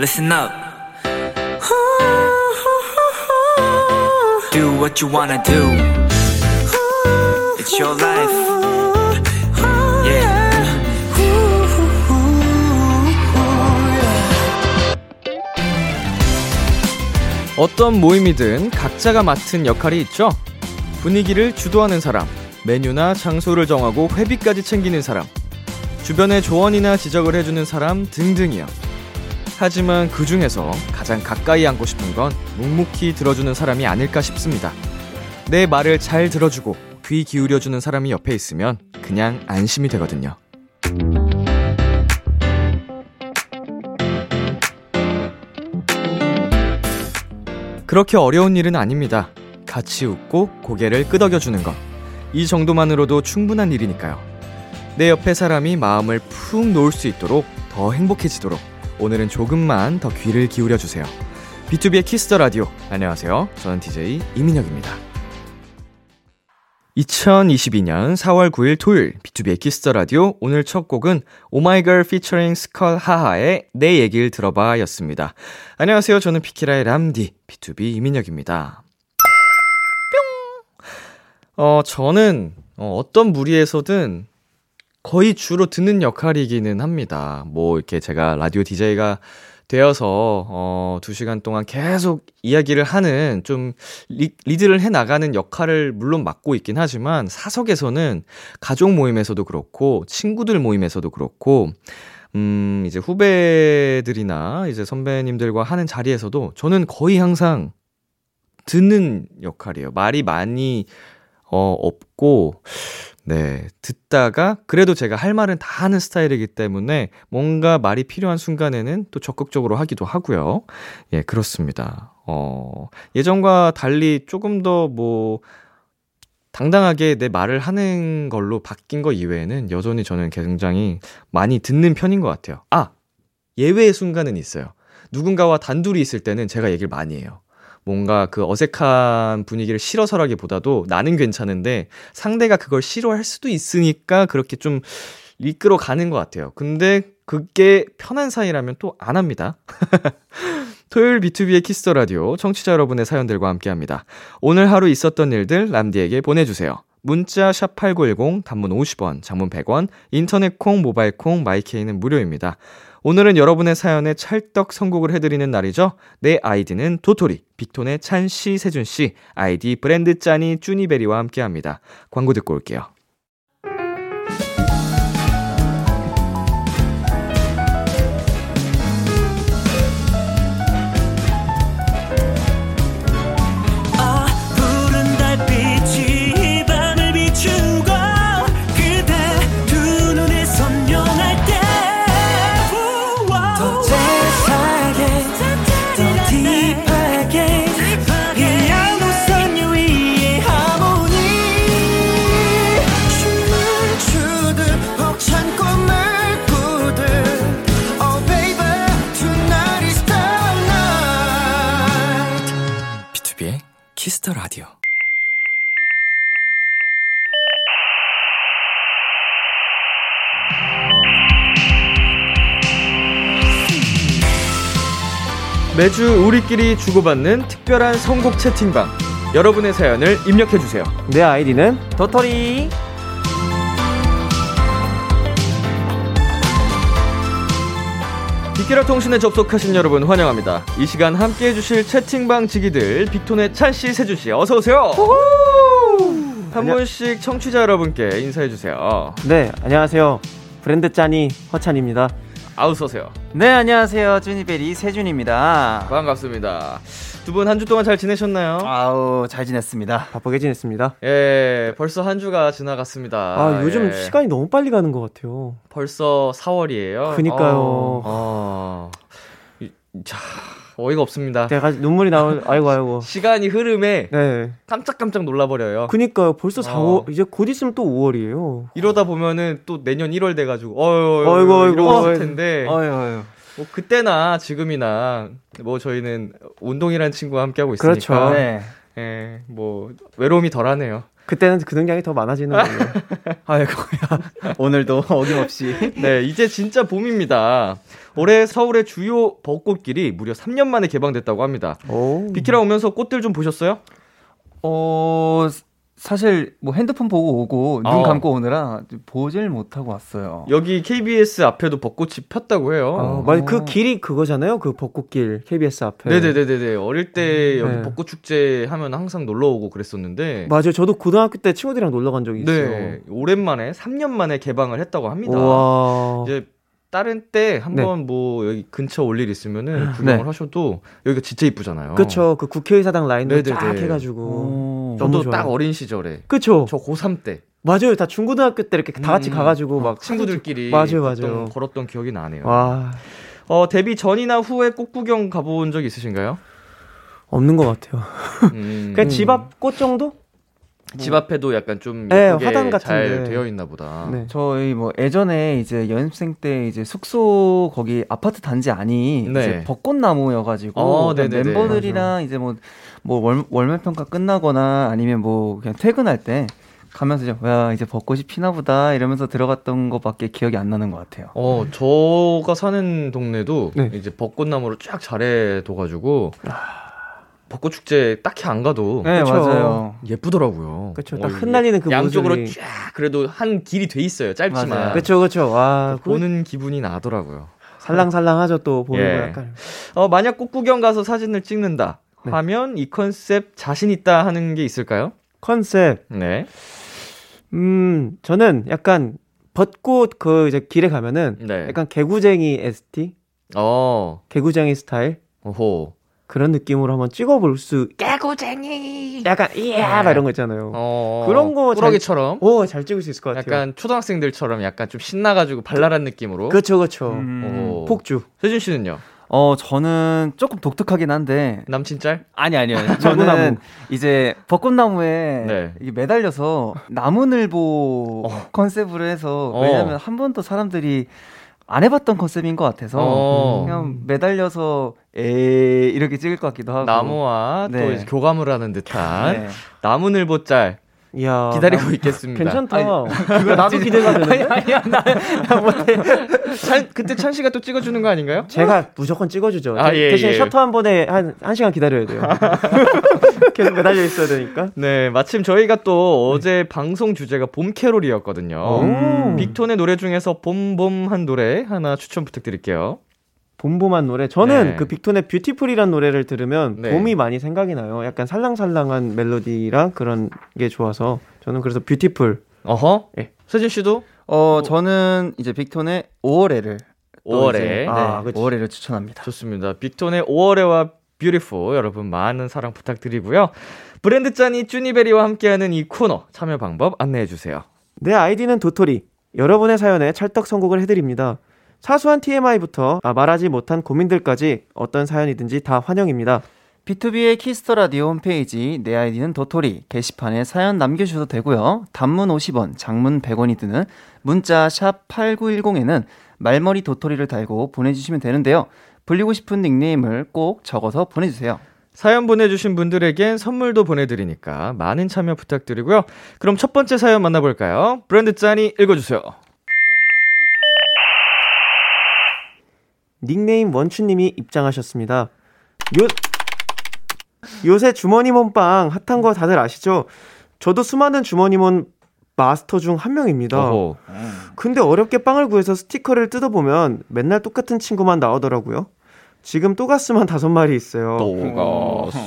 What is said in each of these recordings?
listen up. Do what you wanna do. It's your life. Yeah. 어떤 모임이든 각자가 맡은 역할이 있죠. 분위기를 주도하는 사람, 메뉴나 장소를 정하고 회비까지 챙기는 사람, 주변에 조언이나 지적을 해주는 사람 등등이요. 하지만 그 중에서 가장 가까이 앉고 싶은 건 묵묵히 들어주는 사람이 아닐까 싶습니다. 내 말을 잘 들어주고 귀 기울여주는 사람이 옆에 있으면 그냥 안심이 되거든요. 그렇게 어려운 일은 아닙니다. 같이 웃고 고개를 끄덕여주는 것. 이 정도만으로도 충분한 일이니까요. 내 옆에 사람이 마음을 푹 놓을 수 있도록 더 행복해지도록 오늘은 조금만 더 귀를 기울여 주세요. B2B의 키스터 라디오. 안녕하세요. 저는 DJ 이민혁입니다. 2022년 4월 9일 토요일 B2B의 키스터 라디오 오늘 첫 곡은 오마이걸 피처링 스컬 하하의 내 얘기를 들어봐 였습니다. 안녕하세요. 저는 비키라의 람디 BTOB 이민혁입니다. 뿅! 어, 저는 어, 어떤 무리에서든 거의 주로 듣는 역할이기는 합니다. 뭐 이렇게 제가 라디오 DJ가 되어서 어, 두 시간 동안 계속 이야기를 하는 좀 리, 리드를 해 나가는 역할을 물론 맡고 있긴 하지만 사석에서는 가족 모임에서도 그렇고 친구들 모임에서도 그렇고 음, 이제 후배들이나 이제 선배님들과 하는 자리에서도 저는 거의 항상 듣는 역할이에요. 말이 많이 어, 없고 네, 듣다가 그래도 제가 할 말은 다 하는 스타일이기 때문에 뭔가 말이 필요한 순간에는 또 적극적으로 하기도 하고요. 예, 그렇습니다. 어, 예전과 달리 조금 더 뭐, 당당하게 내 말을 하는 걸로 바뀐 거 이외에는 여전히 저는 굉장히 많이 듣는 편인 것 같아요. 아! 예외의 순간은 있어요. 누군가와 단둘이 있을 때는 제가 얘기를 많이 해요. 뭔가 그 어색한 분위기를 싫어서라기보다도 나는 괜찮은데 상대가 그걸 싫어할 수도 있으니까 그렇게 좀 이끌어 가는 것 같아요. 근데 그게 편한 사이라면 또 안 합니다. 토요일 B2B의 키스터 라디오 청취자 여러분의 사연들과 함께 합니다. 오늘 하루 있었던 일들 람디에게 보내주세요. 문자 샵 8910 단문 50원, 장문 100원, 인터넷 콩, 모바일 콩, 마이케이는 무료입니다. 오늘은 여러분의 사연에 찰떡 선곡을 해드리는 날이죠. 내 아이디는 도토리, 빅톤의 찬 씨, 세준 씨, 아이디 브랜드 짠이 쭈니베리와 함께 합니다. 광고 듣고 올게요. 매주 우리끼리 주고받는 특별한 선곡 채팅방. 여러분의 사연을 입력해주세요. 내 아이디는 도토리. 빅키라 통신에 접속하신 여러분 환영합니다. 이 시간 함께 해주실 채팅방 지기들 빅톤의 찬씨, 세준씨 어서오세요. 한 분씩 청취자 여러분께 인사해주세요. 네, 안녕하세요. 브랜드 짠이 허찬입니다. 아우서세요. 네, 안녕하세요. 쭈니베리 세준입니다. 반갑습니다. 두 분 한 주 동안 잘 지내셨나요? 아우, 잘 지냈습니다. 바쁘게 지냈습니다. 예, 벌써 한 주가 지나갔습니다. 아, 요즘 예. 시간이 너무 빨리 가는 것 같아요. 벌써 4월이에요. 그니까요. 어, 어. 이, 자, 어이가 없습니다. 내가 눈물이 나올, 아이고, 아이고. 시간이 흐름에 네. 깜짝깜짝 놀라버려요. 그니까요. 벌써 4월, 어. 이제 곧 있으면 또 5월이에요. 이러다 보면은 또 내년 1월 돼가지고 어이구, 어이구, 이러고 있을 어이구. 텐데 어휴. 뭐 그때나 지금이나 뭐 저희는 운동이라는 친구와 함께 하고 있으니까 그렇죠. 네. 예, 뭐 외로움이 덜하네요. 그때는 그 능력이 더 많아지는 거예요. 아이고야. 오늘도 어김없이. 네, 이제 진짜 봄입니다. 올해 서울의 주요 벚꽃길이 무려 3년 만에 개방됐다고 합니다. 오. 비키라 오면서 꽃들 좀 보셨어요? 어, 사실 뭐 핸드폰 보고 오고 눈 어. 감고 오느라 보질 못하고 왔어요. 여기 KBS 앞에도 벚꽃이 폈다고 해요. 아, 맞아. 그 길이 그거잖아요. 그 벚꽃길 KBS 앞에. 네네네네. 어릴 때 여기 네. 벚꽃 축제 하면 항상 놀러 오고 그랬었는데. 맞아요. 저도 고등학교 때 친구들이랑 놀러 간 적이 있어요. 네. 오랜만에 3년 만에 개방을 했다고 합니다. 와. 이제 다른 때 한번 뭐 여기 근처 올 일 있으면은 구경을 네. 하셔도 여기가 진짜 이쁘잖아요. 그쵸. 그 국회의사당 라인도 네네네. 쫙 해가지고. 오. 저도. 딱 어린 시절에 그쵸. 저 고3 때 맞아요. 다 중고등학교 때 이렇게 다 같이 음, 가가지고 막막 친구들끼리 맞아요, 맞아요. 걸었던 기억이 나네요. 와. 어, 데뷔 전이나 후에 꽃 구경 가본 적 있으신가요? 없는 것 같아요. 음, 그냥 집 앞 꽃 정도? 집 앞에도 약간 좀 네, 화단 잘 같은데. 되어 있나 보다. 네. 저희 뭐 예전에 이제 연습생 때 이제 숙소 거기 아파트 단지 안이 네. 이제 벚꽃나무여가지고 어. 멤버들이랑 이제 뭐뭐 월매 평가 끝나거나 아니면 뭐 그냥 퇴근할 때 가면서 이제 야 이제 벚꽃이 피나 보다 이러면서 들어갔던 것밖에 기억이 안 나는 것 같아요. 어, 저가 사는 동네도 네. 이제 벚꽃나무를 쫙 잘해 둬가지고 벚꽃 축제 딱히 안 가도 네 그쵸. 맞아요. 예쁘더라고요. 그쵸. 어, 딱 이게 흩날리는 그 양쪽으로 모습이. 쫙 그래도 한 길이 돼 있어요. 짧지만. 그쵸, 그쵸. 와. 그 보는 기분이 나더라고요. 살랑살랑하죠, 또 보는 예. 거 약간. 어, 만약 꽃 구경 가서 사진을 찍는다 네. 하면 이 컨셉 자신 있다 하는 게 있을까요? 컨셉. 네. 음, 저는 약간 벚꽃 그 이제 길에 가면은 네. 약간 개구쟁이 ST? 어, 개구쟁이 스타일? 오호. 그런 느낌으로 한번 찍어볼 수. 개구쟁이! 약간, 이야! 막 이런 거 있잖아요. 어, 그런 거 잘- 꾸러기처럼 오, 잘 찍을 수 있을 것 같아요. 약간 초등학생들처럼 약간 좀 신나가지고 발랄한 느낌으로. 그쵸, 그쵸. 음. 오. 폭주. 세준 씨는요? 어 저는 조금 독특하긴 한데 남친 짤? 아니 아니요. 저는 이제 벚꽃나무에 네. 이게 매달려서 나무늘보 어. 컨셉으로 해서 어. 왜냐면 한 번도 사람들이 안 해봤던 컨셉인 것 같아서 어. 그냥 매달려서 에 이렇게 찍을 것 같기도 하고 나무와 또 네. 이제 교감을 하는 듯한 네. 나무늘보 짤 이야. 기다리고 있겠습니다. 괜찮다. 그거 나도 기대가 되는데. 아니야 나, 나 못해. 찬, 그때 찬 씨가 또 찍어주는 거 아닌가요? 제가 무조건 찍어주죠. 아, 예, 대신 예. 셔터 한 번에 한, 한 시간 기다려야 돼요. 계속 매달려 있어야 되니까. 네, 마침 저희가 또 어제 방송 주제가 봄 캐롤이었거든요. 오. 빅톤의 노래 중에서 봄봄한 노래 하나 추천 부탁드릴게요. 봄봄한 노래. 저는 네. 그 빅톤의 Beautiful이란 노래를 들으면 네. 봄이 많이 생각이 나요. 약간 살랑살랑한 멜로디랑 그런 게 좋아서 저는 그래서 Beautiful. 어허. 예. 세진 씨도 어 저는 이제 빅톤의 오월애를 오월애. 아, 네. 그치. 오월애를 추천합니다. 좋습니다. 빅톤의 오월애와 Beautiful 여러분 많은 사랑 부탁드리고요. 브랜드 짠이 쭈니베리와 함께하는 이 코너 참여 방법 안내해 주세요. 내 아이디는 도토리. 여러분의 사연에 찰떡 선곡을 해드립니다. 사소한 TMI부터 아, 말하지 못한 고민들까지 어떤 사연이든지 다 환영입니다. B2B의 키스터 라디오 홈페이지 내 아이디는 도토리 게시판에 사연 남겨주셔도 되고요. 단문 50원, 장문 100원이 드는 문자 샵 8910에는 말머리 도토리를 달고 보내주시면 되는데요. 불리고 싶은 닉네임을 꼭 적어서 보내주세요. 사연 보내주신 분들에겐 선물도 보내드리니까 많은 참여 부탁드리고요. 그럼 첫 번째 사연 만나볼까요? 브랜드 짠이 읽어주세요. 닉네임 원추님이 입장하셨습니다. 요, 요새 주머니 몸빵 핫한 거 다들 아시죠? 저도 수많은 주머니 몸 마스터 중 한 명입니다. 어허. 근데 어렵게 빵을 구해서 스티커를 뜯어보면 맨날 똑같은 친구만 나오더라고요. 지금 또가스만 다섯 마리 있어요. 또가스.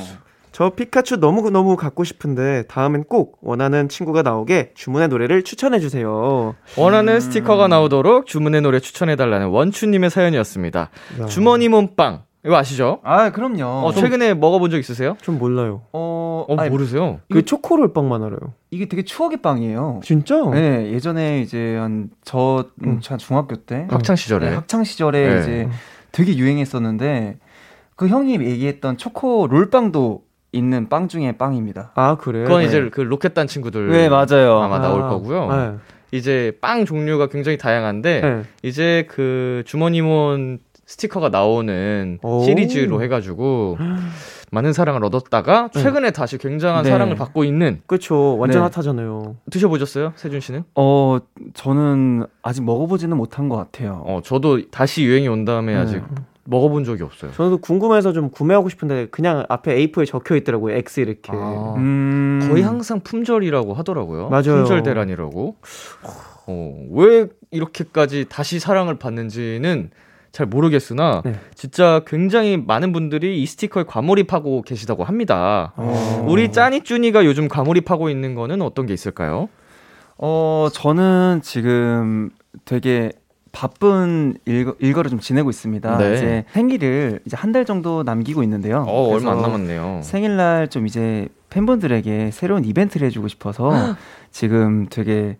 저 피카츄 너무너무 갖고 싶은데 다음엔 꼭 원하는 친구가 나오게 주문의 노래를 추천해 주세요. 원하는 스티커가 나오도록 주문의 노래 추천해 달라는 원추 님의 사연이었습니다. 야, 주머니 몸빵. 이거 아시죠? 아, 그럼요. 어, 최근에 먹어본 적 있으세요? 좀 몰라요. 어, 어, 아니, 모르세요? 그 초코롤 빵만 알아요. 이게 되게 추억의 빵이에요. 진짜? 네, 예전에 이제 한저 음. 저 중학교 때 학창 시절에. 네, 학창 시절에 네. 이제 되게 유행했었는데 그 형님 얘기했던 초코 롤 빵도 있는 빵 중에 빵입니다. 아 그래요? 그건 네. 이제 그 로켓단 친구들 네, 맞아요. 아마 나올 아, 거고요. 네. 이제 빵 종류가 굉장히 다양한데 네. 이제 그 주머니몬 스티커가 나오는 오. 시리즈로 해가지고 많은 사랑을 얻었다가 최근에 다시 굉장한 네. 사랑을 받고 있는 그렇죠. 완전 네. 핫하잖아요. 드셔보셨어요, 세준 씨는? 어, 저는 아직 먹어보지는 못한 것 같아요. 어, 저도 다시 유행이 온 다음에 네. 아직 먹어본 적이 없어요. 저도 궁금해서 좀 구매하고 싶은데 그냥 앞에 A4에 적혀 있더라고요. X 이렇게. 아, 음. 거의 항상 품절이라고 하더라고요. 맞아요. 품절 대란이라고. 어, 왜 이렇게까지 다시 사랑을 받는지는 잘 모르겠으나 네. 진짜 굉장히 많은 분들이 이 스티커에 과몰입하고 계시다고 합니다. 어. 우리 짜니 쭈니가 요즘 과몰입하고 있는 거는 어떤 게 있을까요? 어, 저는 지금 되게 바쁜 일거, 일거를 좀 지내고 있습니다. 네. 이제 생일을 이제 한 달 정도 남기고 있는데요. 어, 얼마 안 남았네요. 생일날 좀 이제 팬분들에게 새로운 이벤트를 해주고 싶어서 지금 되게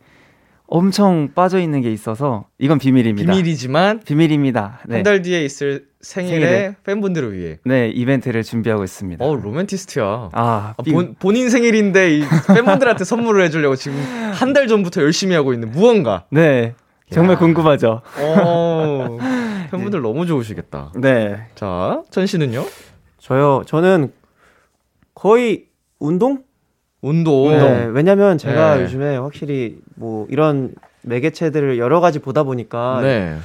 엄청 빠져 있는 게 있어서 이건 비밀입니다. 비밀이지만 비밀입니다. 네. 한달 뒤에 있을 생일에 생일에. 팬분들을 위해. 네, 이벤트를 준비하고 있습니다. 어, 로맨티스트야. 아, 아, 비- 본, 본인 생일인데 이 팬분들한테 선물을 해주려고 지금 한 달 전부터 열심히 하고 있는 무언가. 네. 정말 궁금하죠. 어, 팬분들 너무 좋으시겠다. 네. 자, 전 씨는요? 저요. 저는 거의 운동? 운동. 네, 왜냐면 제가 네. 요즘에 확실히 뭐 이런 매개체들을 여러 가지 보다 보니까 네.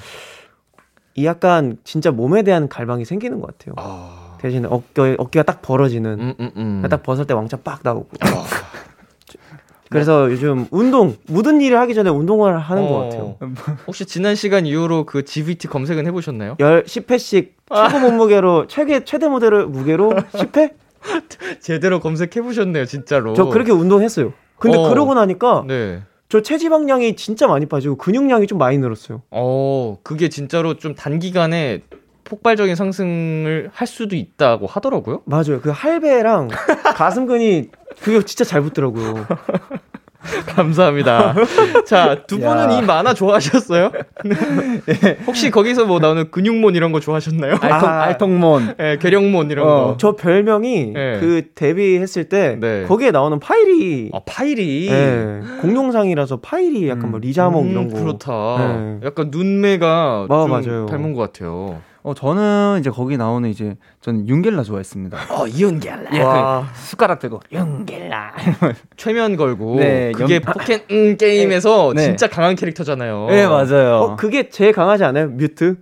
이 약간 진짜 몸에 대한 갈망이 생기는 것 같아요. 아. 대신에 어깨, 어깨가 딱 벌어지는 음, 음, 음. 딱 벗을 때 왕자 빡 나오고. 그래서 요즘 운동 모든 일을 하기 전에 운동을 하는 것 같아요. 어. 혹시 지난 시간 이후로 그 GVT 검색은 해보셨나요? 열 10회씩 최고 몸무게로 최대 최대 모델을 무게로 10회? 제대로 검색해 보셨네요, 진짜로. 저 그렇게 운동했어요. 근데 어. 그러고 나니까 네. 저 체지방량이 진짜 많이 빠지고 근육량이 좀 많이 늘었어요. 어, 그게 진짜로 좀 단기간에 폭발적인 상승을 할 수도 있다고 하더라고요. 맞아요. 그 할배랑 가슴근이 그게 진짜 잘 붙더라고요. 감사합니다. 자, 두 분은 야. 이 만화 좋아하셨어요? 혹시 거기서 뭐 나오는 근육몬 이런 거 좋아하셨나요? 알통, 아. 알통몬. 예, 괴력몬 이런 어. 거. 저 별명이 네. 그 데뷔했을 때 네. 거기에 나오는 파이리 아, 파이리. 예, 공룡상이라서 파이리 약간 뭐 리자몽 음, 이런 거 그렇다. 네. 약간 눈매가 아, 좀 맞아요. 닮은 것 같아요. 어, 저는 이제 거기 나오는 이제 저는 윤겔라 좋아했습니다. 어, 윤겔라. 예, 와. 그 숟가락 들고 윤겔라. 최면 걸고. 네, 그게 연- 포켓 음, 게임에서 네. 진짜 강한 캐릭터잖아요. 네, 맞아요. 어 그게 제일 강하지 않아요? 뮤츠?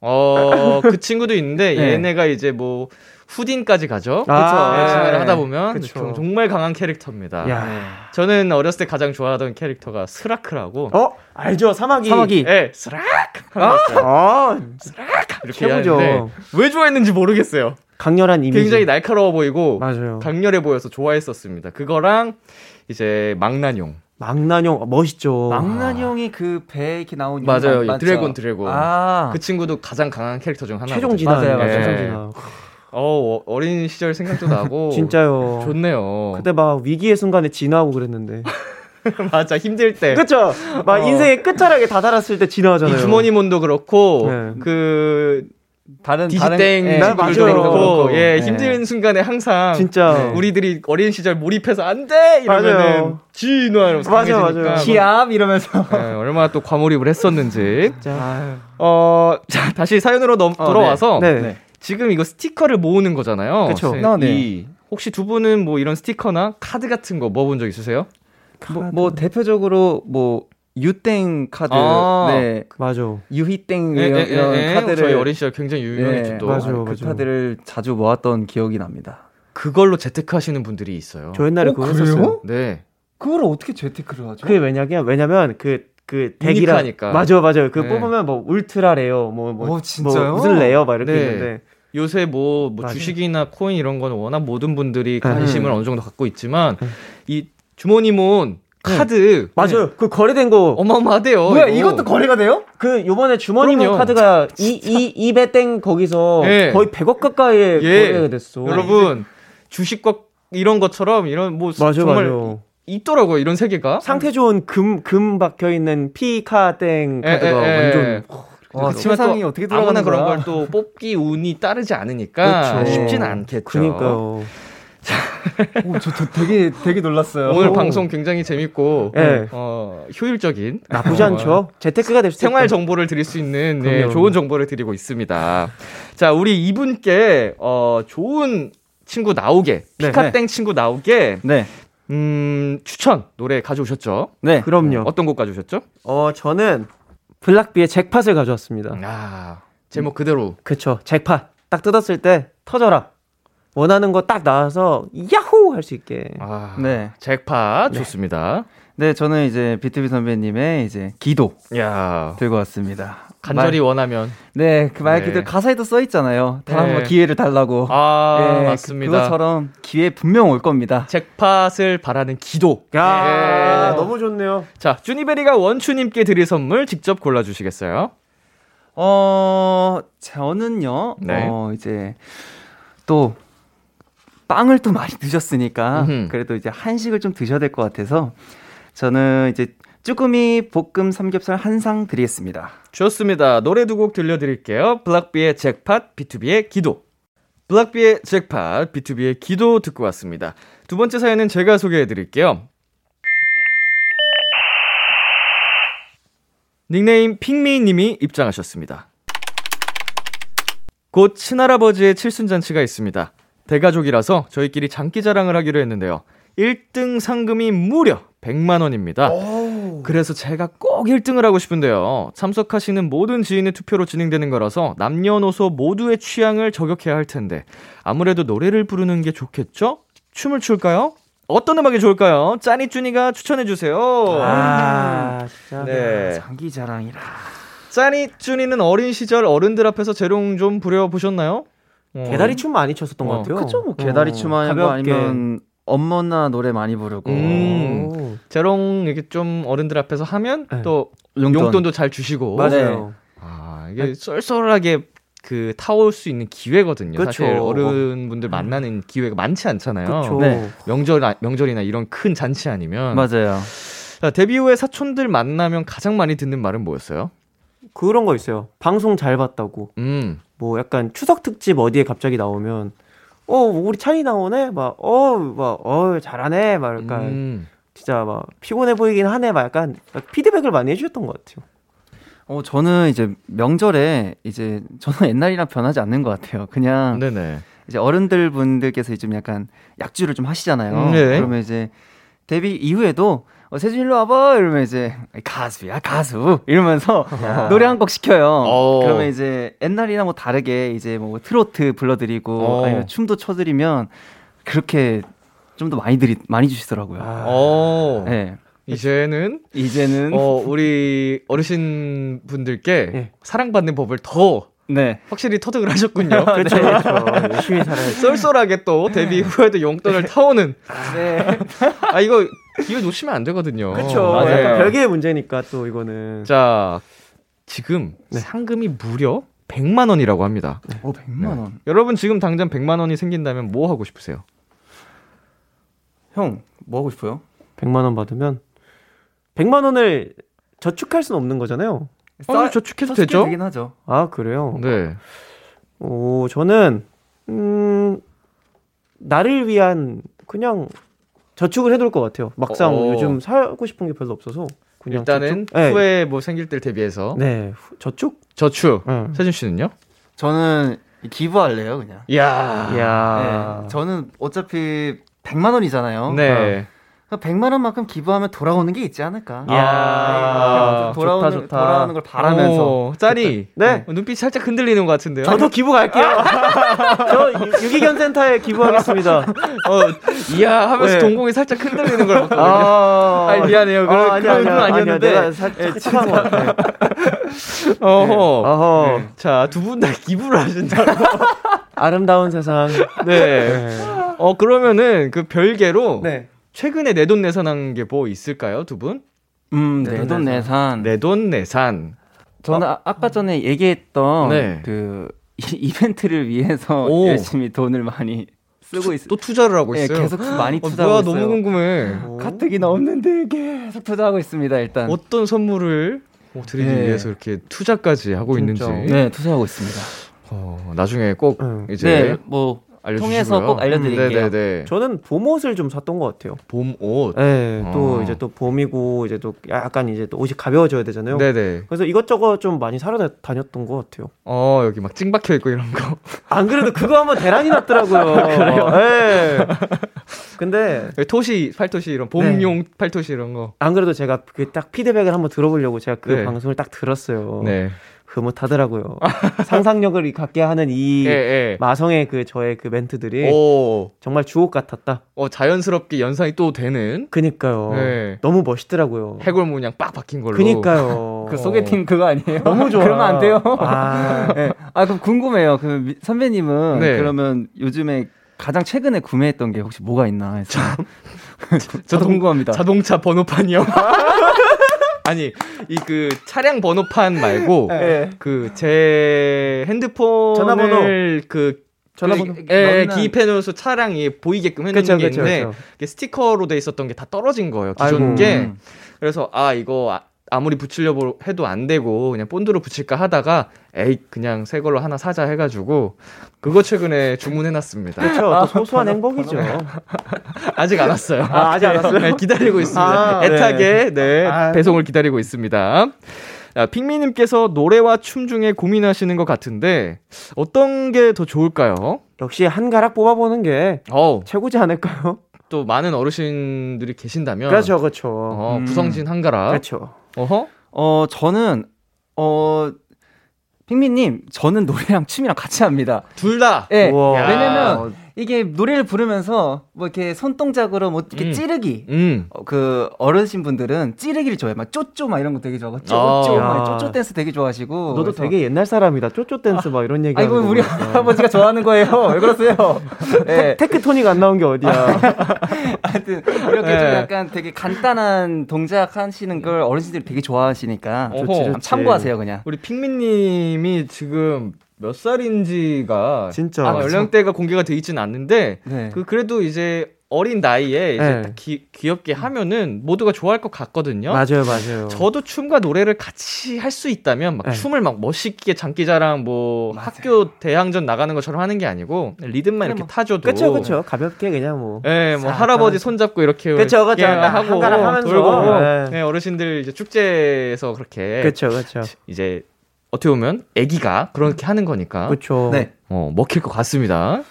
어, 그 친구도 있는데 네. 얘네가 이제 뭐 후딘까지 가죠. 아, 네, 네. 진화를 하다 보면 그쵸. 정- 정말 강한 캐릭터입니다. 야. 네. 저는 어렸을 때 가장 좋아하던 캐릭터가 스라크라고. 어 알죠 사마귀. 사마귀. 예, 스라크 아 이렇게 최고죠. 왜 좋아했는지 모르겠어요. 강렬한 이미지. 굉장히 날카로워 보이고 맞아요. 강렬해 보여서 좋아했었습니다. 그거랑 이제 망나뇽. 망나뇽 멋있죠. 망나뇽이 그 배에 이렇게 나오는 맞아요. 맞죠? 드래곤, 드래곤. 아. 그 친구도 가장 강한 캐릭터 중 하나거든요. 최종 진화. 맞아요, 맞아요. 최종 진화. 어, 어, 어린 시절 생각도 나고 진짜요. 좋네요. 그때 막 위기의 순간에 진화하고 그랬는데. 맞아 힘들 때. 그쵸? 막 어. 인생의 끝자락에 다다랐을 때 진화하잖아요. 이 주머니몬도 그렇고 네. 그 다른 디지땡 네, 친구들도 맞아요. 그렇고. 예 네. 힘든 순간에 항상 진짜. 네. 우리들이 어린 시절 몰입해서 안돼 이러면은. 진화로 맞아요, 강해지니까 맞아요. 기압 이러면서. 네, 얼마나 또 과몰입을 했었는지. 어 자, 다시 사연으로 넘, 어, 돌아와서 네. 네. 지금 이거 스티커를 모으는 거잖아요. 아, 네. 이 혹시 두 분은 뭐 이런 스티커나 카드 같은 거 모아본 적 있으세요? 뭐, 뭐 대표적으로 뭐 유땡 카드, 아. 네, 맞아. 유희땡 예, 이런, 예, 이런 예, 예. 카드를 저희 어린 시절 굉장히 유명했죠. 네, 또. 맞아요. 그 맞아요. 카드를 자주 모았던 기억이 납니다. 그걸로 재테크하시는 분들이 있어요. 저 옛날에 어, 그거 그래요? 했었어요. 네. 그걸 어떻게 재테크를 하죠? 그게 왜냐면 왜냐면 그그 대기랑 unique하니까. 맞아요 맞아요 그 네. 뽑으면 뭐 ultra rare 뭐뭐 어, 진짜요? 뭐 무슨 rare 막 이렇게 네. 있는데 요새 뭐, 뭐. 주식이나 코인 이런 거는 워낙 모든 분들이 네. 관심을 어느 정도 갖고 있지만 이 주머니몬 카드 맞아요 그 거래된 거 어마어마하대요. 뭐야 이거. 이것도 거래가 돼요? 그 요번에 주머니몬. 카드가 이이 이배땡 거기서 예. 거의 100억 가까이에 예. 거래가 됐어. 여러분 주식과 이런 것처럼 이런 뭐 맞아요 정말 맞아요. 있더라고요 이런 세계가. 상태 좋은 금 금 박혀 있는 피카땡 예, 카드가 예, 예. 완전 또 세상이 어떻게 돌아가는 아무나 그런? 걸 또 뽑기 운이 따르지 않으니까 그렇죠. 쉽지는 않겠죠. 그니까요. 오, 저, 저 되게 되게 놀랐어요. 오늘 오. 방송 굉장히 재밌고 예. 어, 효율적인 나쁘지 어, 않죠. 재테크가 될수 생활. 정보를 드릴 수 있는 네. 좋은 정보를 드리고 있습니다. 자, 우리 이분께 어, 좋은 친구 나오게, 네. 피카땡 친구 나오게, 네. 음, 추천 노래 가져오셨죠? 네. 그럼요. 어떤 곡 가져오셨죠? 어, 저는 블락비의 잭팟을 가져왔습니다. 아, 제목 그대로. 그쵸. 잭팟. 딱 뜯었을 때 터져라. 원하는 거 딱 나와서 야호 할 수 있게. 아, 네. 잭팟 좋습니다. 네, 저는 이제 비투비 선배님의 이제 기도 야 들고 왔습니다. 간절히 말- 원하면. 네, 그말 네. 그대로 가사에도 써 있잖아요. 단한 네. 번 기회를 달라고. 아, 예, 맞습니다. 그, 그것처럼 기회 분명 올 겁니다. 잭팟을 바라는 기도. 야 예. 너무 좋네요. 자, 쭈니베리가 원추님께 드릴 선물 직접 골라주시겠어요? 어, 저는요, 네. 어, 이제, 또, 빵을 또 많이 드셨으니까, 음흠. 그래도 이제 한식을 좀 드셔야 될 것 같아서, 저는 이제, 쭈꾸미 볶음 삼겹살 한 상 드리겠습니다. 좋습니다. 노래 두 곡 들려드릴게요. 블락비의 잭팟, B2B의 기도. 블락비의 잭팟, B2B의 기도 듣고 왔습니다. 두 번째 사연은 제가 소개해드릴게요. 닉네임 핑미님이 입장하셨습니다. 곧 친할아버지의 칠순잔치가 있습니다. 대가족이라서 저희끼리 장기 자랑을 하기로 했는데요. 1등 상금이 무려 100만원입니다. 그래서 제가 꼭 1등을 하고 싶은데요. 참석하시는 모든 지인의 투표로 진행되는 거라서 남녀노소 모두의 취향을 저격해야 할 텐데 아무래도 노래를 부르는 게 좋겠죠? 춤을 출까요? 어떤 음악이 좋을까요? 짜니쭈니가 추천해주세요. 아, 진짜. 네. 장기 자랑이라. 짜니쭈니는 어린 시절 어른들 앞에서 재롱 좀 부려보셨나요? 어, 개다리 춤 많이 췄었던 것 어, 같아요. 그쵸, 뭐, 개다리 춤 하고 가볍게. 아니면, 엄마나 노래 많이 부르고, 음. 오. 재롱 이렇게 좀 어른들 앞에서 하면 네. 또 용돈. 용돈 도 잘 주시고 맞아요. 아, 이게 쏠쏠하게 그 타올 수 있는 기회거든요. 그쵸. 사실 어른분들 만나는 기회가 많지 않잖아요. 네. 명절 명절이나 이런 큰 잔치 아니면 맞아요. 자, 데뷔 후에 사촌들 만나면 가장 많이 듣는 말은 뭐였어요? 그런 거 있어요. 방송 잘 봤다고. 음. 뭐 약간 추석 특집 어디에 갑자기 나오면 어 우리 찬이 나오네 막어막어 잘하네 막 약간 음. 진짜 막 피곤해 보이긴 하네 막 약간 피드백을 많이 해주셨던 것 같아요. 어, 저는 이제 명절에 이제 저는 옛날이랑 변하지 않는 것 같아요. 그냥 네네. 이제 어른들 분들께서 좀 약간 약주를 좀 하시잖아요. 음, 네. 그러면 이제 데뷔 이후에도 어, 세준 일로 와봐 이러면 이제 가수야 가수 이러면서 노래 한 곡 시켜요. 어. 그러면 이제 옛날이랑 뭐 다르게 이제 뭐 트로트 불러드리고 어. 아니면 춤도 춰드리면 그렇게 좀 더 많이 드리 많이 주시더라고요. 어. 네. 이제는 이제는 어 우리 어르신 분들께 예. 사랑받는 법을 더 네. 확실히 터득을 하셨군요. 그렇죠, 그렇죠. 열심히 살아야지. 쏠쏠하게 또 데뷔 후에도 용돈을 타오는 네, 아 이거 기회 놓치면 안 되거든요. 그렇죠. 맞아요. 약간 별개의 문제니까 또 이거는 자 지금 네. 상금이 무려 100만 원이라고 합니다. 어 100만 원. 여러분 지금 당장 100만 원이 생긴다면 뭐 하고 싶으세요? 형, 뭐 하고 싶어요? 100만 원 받으면 100만 원을 저축할 수는 없는 거잖아요. 어, 저축해도 되죠? 되긴 하죠. 아 그래요? 네. 오 저는 음 나를 위한 그냥 저축을 해둘 것 같아요. 막상 어. 요즘 사고 싶은 게 별로 없어서 그냥 일단은 저축? 네. 후에 뭐 생길 때를 대비해서 네 후- 저축? 저축. 응. 세준 씨는요? 저는 기부할래요, 그냥. 이야. 이야. 네, 저는 어차피 100만 원이잖아요. 네. 100만 원만큼 기부하면 돌아오는 게 있지 않을까? 이야. 아, 돌아오는, 좋다, 좋다. 돌아오는 걸 바라면서. 오, 짜니. 네. 어, 눈빛이 살짝 흔들리는 것 같은데요. 저도 기부 갈게요. 저 유- 유기견 센터에 기부하겠습니다. 어, 이야 하면서 네. 동공이 살짝 흔들리는 걸 봤거든요. 아, 아니, 미안해요. 그런- 아, 그런 건 아니었는데. 내가 살짝 착한 것 같아. 어허. 어허. 자, 두 분 다 기부를 하신다고. 아름다운 세상. 네. 어, 그러면은 그 별개로 네. 최근에 내돈내산한 게 뭐 있을까요, 두 분? 음, 내돈 내돈 내산. 내돈내산. 저는 아, 아까 전에 얘기했던 네. 그 이- 이벤트를 위해서 오. 열심히 돈을 많이 쓰고 있어요. 또 투자를 하고 네, 있어요. 계속 많이 어, 투자하고 뭐야, 있어요. 너무 궁금해. 가뜩이나 없는데 계속 투자하고 있습니다. 일단. 어떤 선물을 뭐 드리기 네. 위해서 이렇게 투자까지 하고 진짜. 있는지. 네, 투자하고 있습니다. 어, 나중에 꼭 응. 이제 네, 뭐 알려주시고요. 통해서 꼭 알려드릴게요. 음, 네네네. 저는 봄옷을 좀 샀던 것 같아요. 봄 옷. 네, 또 어. 이제 또 봄이고 이제 또 약간 이제 또 옷이 가벼워져야 되잖아요. 네네. 그래서 이것저것 좀 많이 사러 다- 다녔던 것 같아요. 어 여기 막 찡박혀 있고 이런 거. 안 그래도 그거 한번 대란이 났더라고요. 그래요? 네. 근데 토시 팔토시 이런 봄용 팔토시 이런 거. 안 그래도 제가 그 딱 피드백을 한번 들어보려고 제가 그 네. 방송을 딱 들었어요. 네. 흐뭇하더라고요. 상상력을 갖게 하는 이 예 예. 마성의 그 저의 그 멘트들이 오. 정말 주옥 같았다. 어 자연스럽게 연상이 또 되는 그니까요. 네. 너무 멋있더라고요. 해골 문양 빡 박힌 걸로. 그니까요. 그 소개팅 그거 아니에요? 너무 좋아. 그러면 안 돼요. 아, 네. 아 그럼 궁금해요. 그 미- 선배님은 네. 그러면 요즘에 가장 최근에 구매했던 게 혹시 뭐가 있나 해서 저도 자동- 궁금합니다. 자동차 번호판이요. 아니 이 그 차량 번호판 말고 네. 그제 핸드폰을 전화번호. 그 전화번호. 그, 예, 넣는- 기입해놓어서 차량이 보이게끔 해놓은 그쵸, 게 그쵸, 있는데 그쵸. 스티커로 돼 있었던 게 다 떨어진 거예요 기존 아이고. 게 음. 그래서 아 이거 아- 아무리 붙이려고 해도 안 되고 그냥 본드로 붙일까 하다가 에이 그냥 새 걸로 하나 사자 해가지고 그거 최근에 주문해놨습니다 그렇죠. 또 소소한 행복이죠. 아직 안 왔어요 아, 아직 안 왔어요? 네, 기다리고 있습니다 아, 애타게 네, 아. 배송을 기다리고 있습니다 자, 핑미님께서 노래와 춤 중에 고민하시는 것 같은데 어떤 게 더 좋을까요? 역시 한 가락 뽑아보는 게 어우 최고지 않을까요? 또 많은 어르신들이 계신다면 그렇죠, 그렇죠. 어, 음. 구성진 한가라 그렇죠. 어허 어 저는 어 핑미님 저는 노래랑 춤이랑 같이 합니다. 둘다 예. 우와. 왜냐면 이게 노래를 부르면서 뭐 이렇게 손동작으로 뭐 이렇게 음. 찌르기 음 어, 그 어르신 분들은 찌르기를 좋아해. 막 쪼쪼 막 이런 거 되게 좋아하고 아. 쪼쪼 막 야. 쪼쪼 댄스 되게 좋아하시고. 너도 그래서- 되게 옛날 사람이다. 쪼쪼 댄스 막 이런 얘기. 아이고 하는 거 우리. 할아버지가 좋아하는 거예요. 왜 그러세요? 예. 테크토닉 안 나온 게 어디야? 하여튼 이렇게 네. 좀 약간 되게 간단한 동작 하시는 걸 어르신들이 되게 좋아하시니까. 좋지, 좋지. 참고하세요 그냥. 우리 핑미님이 지금 몇 살인지가 진짜. 아, 연령대가 공개가 돼 있지는 않는데 네. 그 그래도 이제 어린 나이에 이제 네. 딱 기, 귀엽게 하면은 모두가 좋아할 것 같거든요. 맞아요, 맞아요. 저도 춤과 노래를 같이 할 수 있다면 막 네. 춤을 막 멋있게 장기자랑 뭐 맞아요. 학교 대항전 나가는 것처럼 하는 게 아니고 리듬만 이렇게 뭐- 타줘도 그쵸, 그쵸. 가볍게 그냥 뭐. 예, 뭐싹 할아버지 하면서. 손잡고 이렇게. 이렇게 딱 하고. 돌고 네. 네, 어르신들 이제 축제에서 그렇게 그쵸, 그쵸. 이제 어떻게 보면 아기가 그렇게 하는 거니까 그쵸. 네. 어, 먹힐 것 같습니다.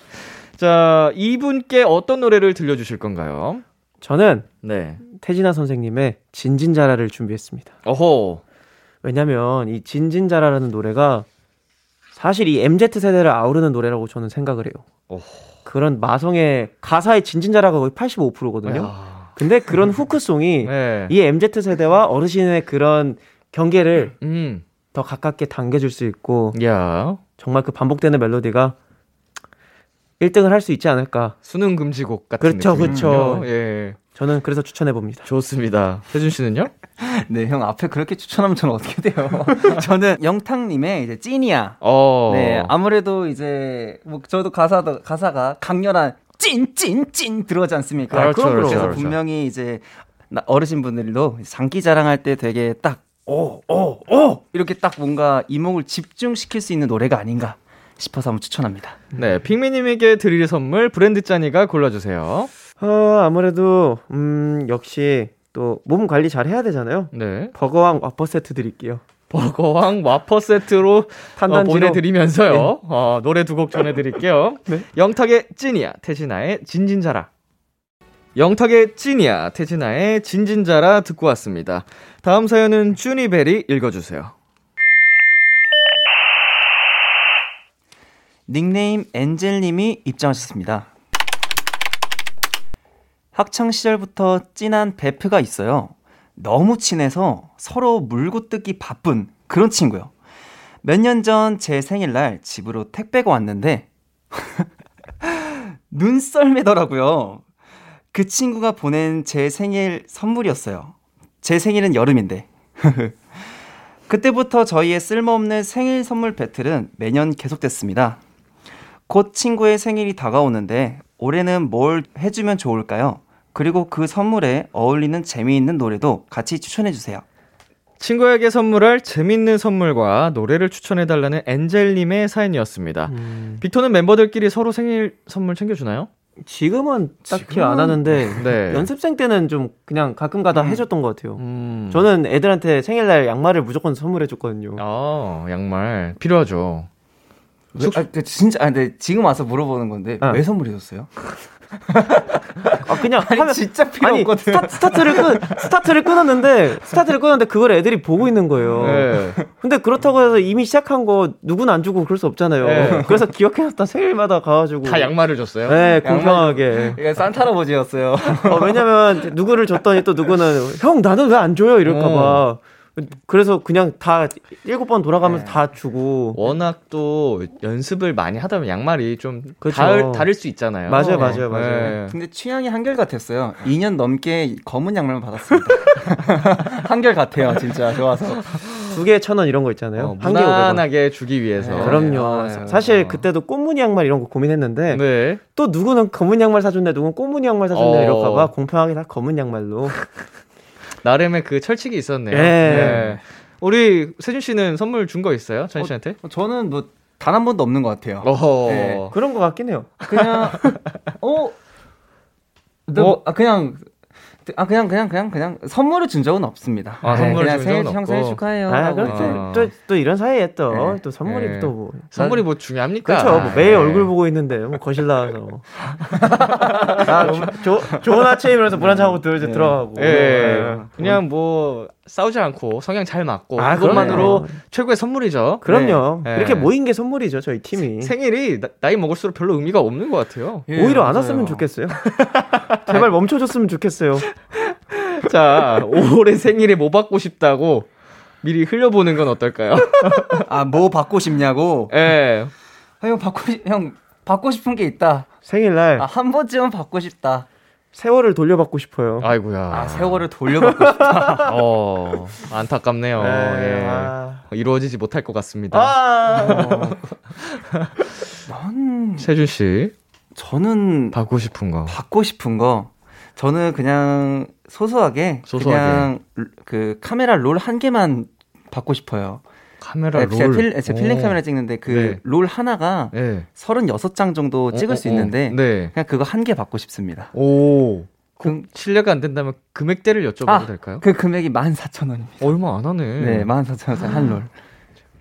자, 이분께 어떤 노래를 들려주실 건가요? 저는 네. 태진아 선생님의 진진자라를 준비했습니다. 어호. 왜냐면 이 진진자라라는 노래가 사실 이 MZ 세대를 아우르는 노래라고 저는 생각을 해요. 어허. 그런 마성의 가사의 진진자라가 거의 85%거든요. 야. 근데 그런 후크송이 네. 이 MZ 세대와 어르신의 그런 경계를 음. 더 가깝게 당겨줄 수 있고 야. 정말 그 반복되는 멜로디가 1등을 할 수 있지 않을까. 수능 금지곡 같은 그렇죠, 느낌이군요. 그렇죠. 예. 저는 그래서 추천해 봅니다. 좋습니다. 혜준 씨는요? 네, 형 앞에 그렇게 추천하면 저는 어떻게 돼요? 저는 영탁님의 이제 찐이야. 어. 네, 아무래도 이제 뭐 저도 가사도 가사가 강렬한 찐찐찐 들어가지 않습니까? 그렇죠, 그렇죠, 그래서 그렇죠. 분명히 이제 나- 어르신분들도 장기 자랑할 때 되게 딱 오, 오, 오! 이렇게 딱 뭔가 이목을 집중시킬 수 있는 노래가 아닌가 싶어서 한번 추천합니다. 네, 핑미님에게 드릴 선물 브랜드 짠이가 골라주세요. 어, 아무래도 음, 역시 또 몸 관리 잘 해야 되잖아요. 네. 버거왕 와퍼 세트 드릴게요. 버거왕 와퍼 세트로 어, 보내드리면서요. 어, 노래 두 곡 전해드릴게요. 네. 영탁의 찐이야, 태진아의 진진자라. 영탁의 찐이야, 태진아의 진진자라 듣고 왔습니다. 다음 사연은 쭈니벨이 읽어주세요. 닉네임 엔젤님이 입장하셨습니다. 학창 시절부터 찐한 베프가 있어요. 너무 친해서 서로 물고 뜯기 바쁜 그런 친구요. 몇 년 전 제 생일날 집으로 택배가 왔는데 눈썰매더라고요. 그 친구가 보낸 제 생일 선물이었어요. 제 생일은 여름인데. 그때부터 저희의 쓸모없는 생일 선물 배틀은 매년 계속됐습니다. 곧 친구의 생일이 다가오는데 올해는 뭘 해주면 좋을까요? 그리고 그 선물에 어울리는 재미있는 노래도 같이 추천해주세요. 친구에게 선물할 재밌는 선물과 노래를 추천해달라는 엔젤님의 사연이었습니다. 음, 빅토는 멤버들끼리 서로 생일 선물 챙겨주나요? 지금은 딱히 지금은- 안 하는데 네. 연습생 때는 좀 그냥 가끔가다 해줬던 것 같아요. 음. 저는 애들한테 생일날 양말을 무조건 선물해줬거든요. 아, 양말 필요하죠. 왜, 아, 그 진짜 아 근데 지금 와서 물어보는 건데 어. 왜 선물해 줬어요? 아 그냥 아니 하면 진짜 필요 아니 없거든. 스타, 스타트를 끊 스타트를 끊었는데 스타트를 끊었는데 그걸 애들이 보고 있는 거예요. 네. 근데 그렇다고 해서 이미 시작한 거 누구는 안 주고 그럴 수 없잖아요. 네. 그래서 기억해놨다 생일마다 가가지고 다 양말을 줬어요? 네 공평하게. 이게 산타 할아버지였어요. 어, 왜냐면 누구를 줬더니 또 누구는 형 나는 왜 안 줘요 이럴까봐. 그래서 그냥 다 일곱 번 돌아가면서 네. 다 주고. 워낙 또 연습을 많이 하다 보면 양말이 좀 그쵸. 다를, 다를 수 있잖아요. 맞아요, 네. 맞아요, 맞아요. 네. 근데 취향이 한결 같았어요. 2년 넘게 검은 양말만 받았습니다. 한결 같아요, 진짜 좋아서. 두 개에 천 원 이런 거 있잖아요. 어, 한 개에 500원. 무난하게 주기 위해서. 네. 그럼요. 아, 사- 사실 어. 그때도 꽃무늬 양말 이런 거 고민했는데 네. 또 누구는 검은 양말 사준대 누구는 꽃무늬 양말 사준대 어. 이럴까봐 공평하게 다 검은 양말로. 나름의 그 철칙이 있었네요. 예. 네. 우리 세준 씨는 선물 준 거 있어요? 찬 씨한테? 저는 뭐 단 한 번도 없는 것 같아요. 어허. 네. 그런 거 같긴 해요. 그냥 어, 너, 어? 아 그냥 아 그냥 그냥 그냥 그냥 선물을 준 적은 없습니다. 아, 선물을 그냥 준 생일 적은 형 생일. 축하해요. 아, 그렇죠. 아. 또, 또 이런 사이에 또, 네. 또 선물이 네. 또 뭐. 선물이 뭐 중요합니까? 그렇죠. 뭐 매일 네. 얼굴 보고 있는데, 뭐 거실 나와서. 아, 조, 좋은 아침이면서 물 한잔 하고 들, 네. 들어가고. 예. 네. 그냥 뭐 싸우지 않고 성향 잘 맞고 아, 그것만으로 그럼요. 최고의 선물이죠. 그럼요. 네. 이렇게 모인 게 선물이죠, 저희 팀이. 생일이 나, 이 먹을수록 별로 의미가 없는 것 같아요. 예, 오히려 안 맞아요. 왔으면 좋겠어요. 제발 멈춰줬으면 좋겠어요. 자, 올해 생일에 뭐 받고 싶다고 미리 흘려보는 건 어떨까요? 아, 뭐 받고 싶냐고? 예. 아, 형 받고 싶, 형 받고 싶은 게 있다. 생일날 아, 한 번쯤은 받고 싶다. 세월을 돌려받고 싶어요. 아이고야. 아, 세월을 돌려받고 싶다. 어, 안타깝네요. 네, 예. 아. 이루어지지 못할 것 같습니다. 아. 난 세준 씨, 저는 받고 싶은 거. 받고 싶은 거 저는 그냥 소소하게, 소소하게. 그냥 그 카메라 롤 한 개만 받고 싶어요. 카메라 네, 롤. 제가, 필, 제가 필름 오. 카메라 찍는데 그 네. 롤 하나가 예. 36장 정도 찍을 어, 수 어, 어. 있는데 네. 그냥 그거 한 개 받고 싶습니다. 오. 그, 실례가 안 된다면 금액대를 여쭤봐도 아, 될까요? 그 금액이 14,000원입니다. 얼마 안 하네. 네, 14,000원 한 롤.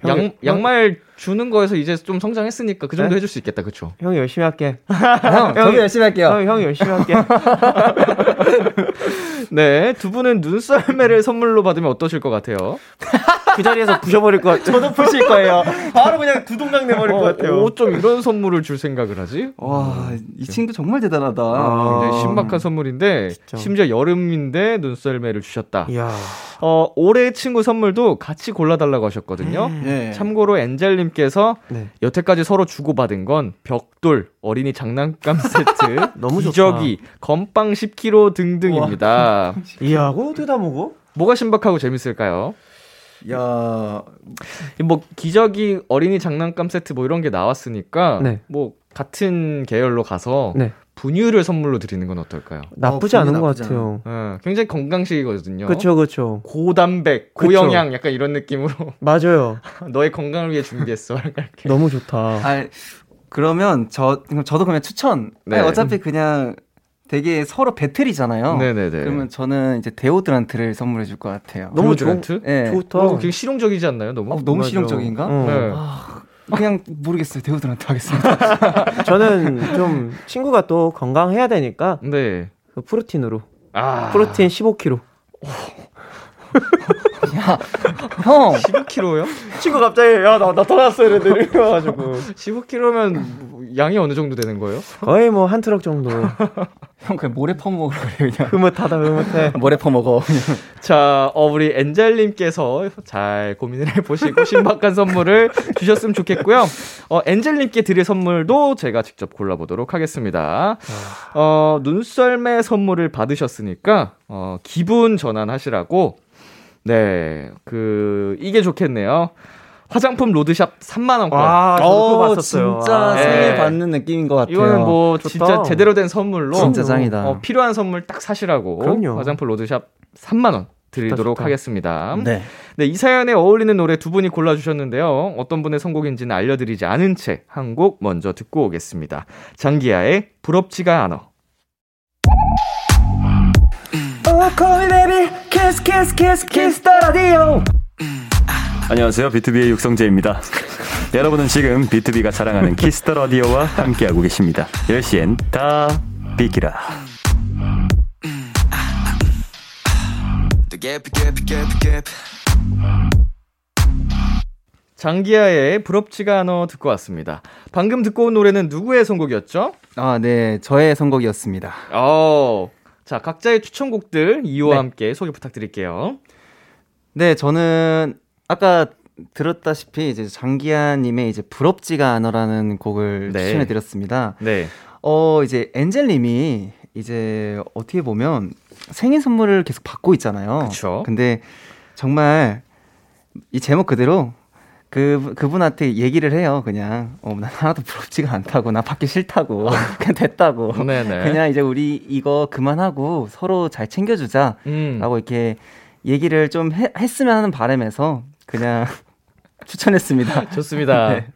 양, 형이- 양말 주는 거에서 이제 좀 성장했으니까 그 정도 네? 해줄 수 있겠다, 그쵸? 형이 열심히 할게. 형, 저도 열심히 할게요. 형, 형이 열심히 할게. 네, 두 분은 눈썰매를 선물로 받으면 어떠실 것 같아요? 그 자리에서 부셔버릴 것 같아요. 저도 부실 거예요. 바로 그냥 두동강 내버릴 것 같아요. 어, 좀 이런 선물을 줄 생각을 하지? 와, 이 친구 정말 대단하다. 아. 굉장히 신박한 선물인데 진짜. 심지어 여름인데 눈썰매를 주셨다. 이야. 어, 올해 친구 선물도 같이 골라달라고 하셨거든요. 예. 참고로 엔젤님께서 네. 여태까지 서로 주고받은 건 벽돌, 어린이 장난감 세트, 너무 좋다. 기저귀, 건빵 10kg 등등입니다. 이야, 그거 어떻게 다 먹어? 뭐가 신박하고 재밌을까요? 야, 뭐 기저귀, 어린이 장난감 세트 뭐 이런 게 나왔으니까 네. 뭐 같은 계열로 가서 네. 분유를 선물로 드리는 건 어떨까요? 나쁘지 어, 않은 것 나쁘지 같아요. 어, 굉장히 건강식이거든요. 그쵸, 그쵸. 고단백, 그쵸. 고영양 약간 이런 느낌으로 맞아요. 너의 건강을 위해 준비했어. 너무 좋다. 아, 그러면 저 그럼 저도 그냥 추천. 네. 아니, 어차피 그냥 되게 서로 배틀이잖아요. 네네네. 그러면 저는 이제 데오드란트를 선물해 줄 것 같아요. 너무 데오드란트? 네. 좋다. 어, 굉장히 실용적이지 않나요, 너무? 어, 너무 맞아. 실용적인가? 어. 네. 그냥 모르겠어요. 데오드란트 하겠습니다. 저는 좀 친구가 또 건강해야 되니까 네. 그 프로틴으로. 아. 프로틴 15kg. 형, 15kg요? 친구 갑자기 야 나 나타났어 이랬는데 이래가지고 15kg면 양이 어느 정도 되는 거예요? 거의 뭐 한 트럭 정도 형 그냥 모래 퍼먹으라 그래 그냥. 흐뭇하다 흐뭇해 모래 퍼먹어. 자, 어, 우리 엔젤님께서 잘 고민을 해보시고 신박한 선물을 주셨으면 좋겠고요. 어, 엔젤님께 드릴 선물도 제가 직접 골라보도록 하겠습니다. 어, 눈썰매 선물을 받으셨으니까, 어, 기분 전환하시라고, 네, 그, 이게 좋겠네요. 화장품 로드샵 3만 원권. 와 저도 그거 봤었어요 진짜 아, 네. 생일 받는 느낌인 것 같아요. 이거는 뭐 좋다. 진짜 제대로 된 선물로 진짜 짱이다. 어, 필요한 선물 딱 사시라고 그럼요. 화장품 로드샵 3만 원 드리도록 좋다, 좋다. 하겠습니다. 네. 네, 이 사연에 어울리는 노래 두 분이 골라주셨는데요. 어떤 분의 선곡인지는 알려드리지 않은 채 한 곡 먼저 듣고 오겠습니다. 장기하의 부럽지가 않아. 안녕하세요. 비투비의 육성재입니다. 여러분은 지금 비투비가 자랑하는 키스 더 라디오와 함께하고 계십니다. 10시엔 다 비키라. 장기야의 부럽지가 않아 듣고 왔습니다. 방금 듣고 온 노래는 누구의 선곡이었죠? 아, 네. 저의 선곡이었습니다. 어, 자, 각자의 추천곡들 이유와 네. 함께 소개 부탁드릴게요. 네, 저는 아까 들었다시피 이제 장기하님의 이제 부럽지가 않아라는 곡을 네. 추천해 드렸습니다. 네. 어, 이제 엔젤님이 이제 어떻게 보면 생일 선물을 계속 받고 있잖아요. 그쵸. 근데 정말 이 제목 그대로 그 그분한테 얘기를 해요. 그냥 어, 난 하나도 부럽지가 않다고 나 받기 싫다고 그냥 됐다고. 어. 네네. 그냥 이제 우리 이거 그만하고 서로 잘 챙겨주자라고 음. 이렇게 얘기를 좀 해- 했으면 하는 바람에서 그냥 추천했습니다. 좋습니다. 네.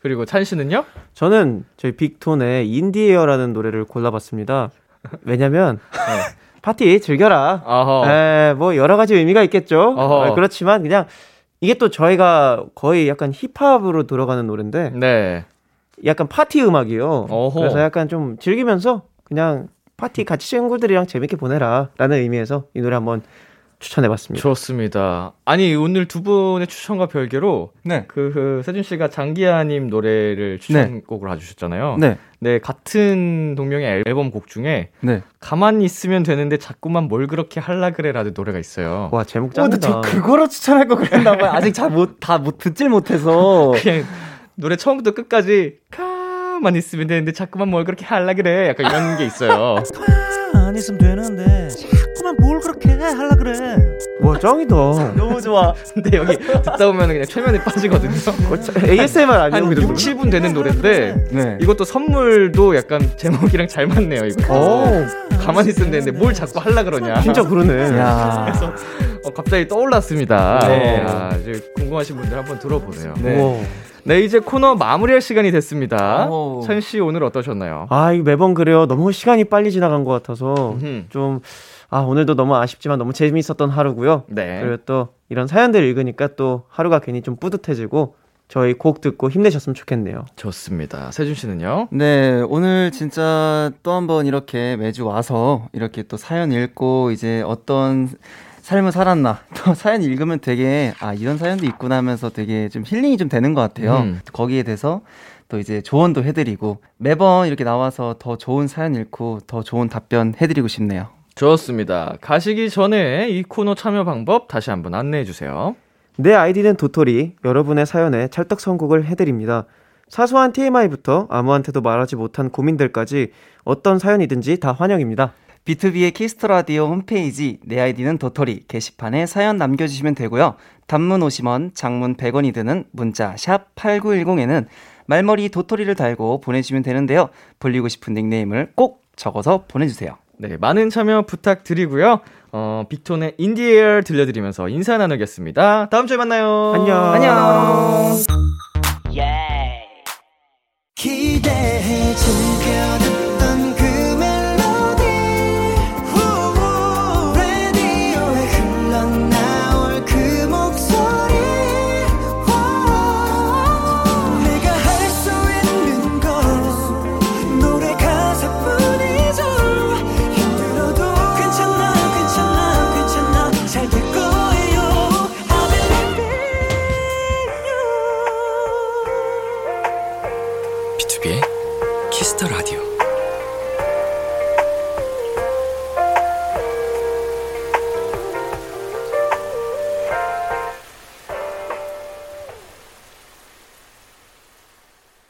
그리고 찬 씨는요? 저는 저희 빅톤의 In The Air라는 노래를 골라봤습니다. 왜냐면 파티 즐겨라. 어허. 에, 뭐 여러 가지 의미가 있겠죠. 어허. 어, 그렇지만 그냥 이게 또 저희가 거의 약간 힙합으로 들어가는 노래인데 네. 약간 파티 음악이요. 어허. 그래서 약간 좀 즐기면서 그냥 파티 같이 친구들이랑 재밌게 보내라라는 의미에서 이 노래 한번 추천해봤습니다. 좋습니다. 아니, 오늘 두 분의 추천과 별개로 네. 그, 그 세준 씨가 장기하님 노래를 추천곡으로 해주셨잖아요. 네. 네, 같은 동명의 앨범 곡 중에 네. 가만히 있으면 되는데 자꾸만 뭘 그렇게 할라 그래라는 노래가 있어요. 와 제목 어, 근데 짱이다. 저 그거로 추천할 거 그랬나 봐요. 아직 잘 못 다 못 듣질 못해서. 그냥 노래 처음부터 끝까지 가만히 있으면 되는데 자꾸만 뭘 그렇게 할라 그래. 약간 이런 게 있어요. 안 있으면 되는데 자꾸만 뭘 그렇게 할라 그래 와 짱이다. 너무 좋아. 근데 여기 듣다 보면 그냥 최면에 빠지거든요. ASMR 한 아니에요? 그 6, 7분 되는 노래인데 네. 이것도 선물도 약간 제목이랑 잘 맞네요. 이거. 오, 가만히 있으면 되는데 뭘 자꾸 할라 그러냐. 진짜 그러네. 야. 어, 갑자기 떠올랐습니다. 네. 아, 이제 궁금하신 분들 한번 들어보세요. 네. 네. 우와. 이제 코너 마무리할 시간이 됐습니다. 오. 찬씨 오늘 어떠셨나요? 아, 이거 매번 그래요. 너무 시간이 빨리 지나간 것 같아서 음흠. 좀, 아, 오늘도 너무 아쉽지만 너무 재미있었던 하루고요. 네. 그리고 또 이런 사연들 읽으니까 또 하루가 괜히 좀 뿌듯해지고 저희 곡 듣고 힘내셨으면 좋겠네요. 좋습니다. 세준 씨는요? 네, 오늘 진짜 또 한번 이렇게 매주 와서 이렇게 또 사연 읽고 이제 어떤 삶을 살았나 또 사연 읽으면 되게 아 이런 사연도 있구나 하면서 되게 좀 힐링이 좀 되는 것 같아요. 음. 거기에 대해서 또 이제 조언도 해드리고 매번 이렇게 나와서 더 좋은 사연 읽고 더 좋은 답변 해드리고 싶네요. 좋습니다. 가시기 전에 이 코너 참여 방법 다시 한번 안내해 주세요. 내 아이디는 도토리, 여러분의 사연에 찰떡 선곡을 해드립니다. 사소한 TMI부터 아무한테도 말하지 못한 고민들까지 어떤 사연이든지 다 환영입니다. 비투비의 키스 더 라디오 홈페이지 내 아이디는 도토리 게시판에 사연 남겨주시면 되고요. 단문 50원, 장문 100원이 드는 문자 샵 #8910에는 말머리 도토리를 달고 보내주시면 되는데요. 불리고 싶은 닉네임을 꼭 적어서 보내주세요. 네, 많은 참여 부탁드리고요. 어, 빅톤의 In The Air 들려드리면서 인사 나누겠습니다. 다음 주에 만나요. 안녕. 안녕. 기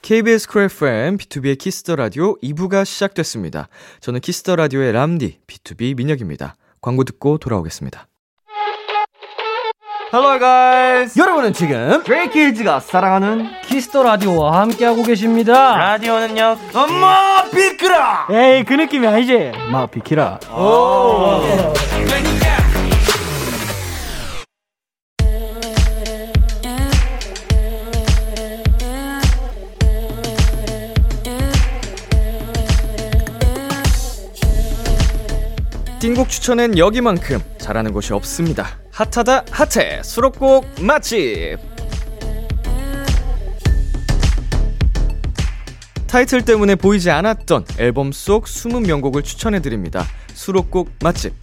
KBS Cool FM, 비투비의 키스 더 라디오 2부가 시작됐습니다. 저는 키스 더 라디오의 람디, 비투비 민혁입니다. 광고 듣고 돌아오겠습니다. Hello guys. 여러분은 지금 스트레이 키즈가 사랑하는 키스 더 라디오와 함께하고 계십니다. 라디오는요. 엄마 비키라. 에이 그 느낌이 아니지. 마 비키라. 띵곡 추천엔 여기만큼 잘하는 곳이 없습니다. 핫하다 핫해 수록곡 맛집. 타이틀 때문에 보이지 않았던 앨범 속 숨은 명곡을 추천해드립니다. 수록곡 맛집.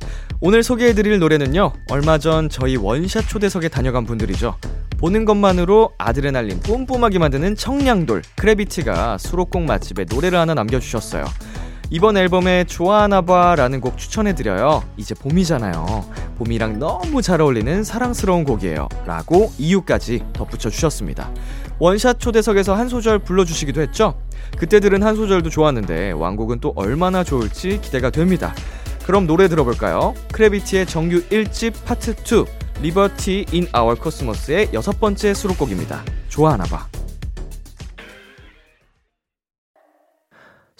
오늘 소개해드릴 노래는요, 얼마 전 저희 원샷 초대석에 다녀간 분들이죠. 보는 것만으로 아드레날린 뿜뿜하게 만드는 청량돌, 크래비티가 수록곡 맛집에 노래를 하나 남겨주셨어요. 이번 앨범에 좋아하나봐 라는 곡 추천해드려요. 이제 봄이잖아요. 봄이랑 너무 잘 어울리는 사랑스러운 곡이에요. 라고 이유까지 덧붙여 주셨습니다. 원샷 초대석에서 한 소절 불러주시기도 했죠? 그때 들은 한 소절도 좋았는데 완곡은 또 얼마나 좋을지 기대가 됩니다. 그럼 노래 들어볼까요? 크래비티의 정규 1집 파트 2 Liberty In Our Cosmos의 여섯 번째 수록곡입니다. 좋아하나봐.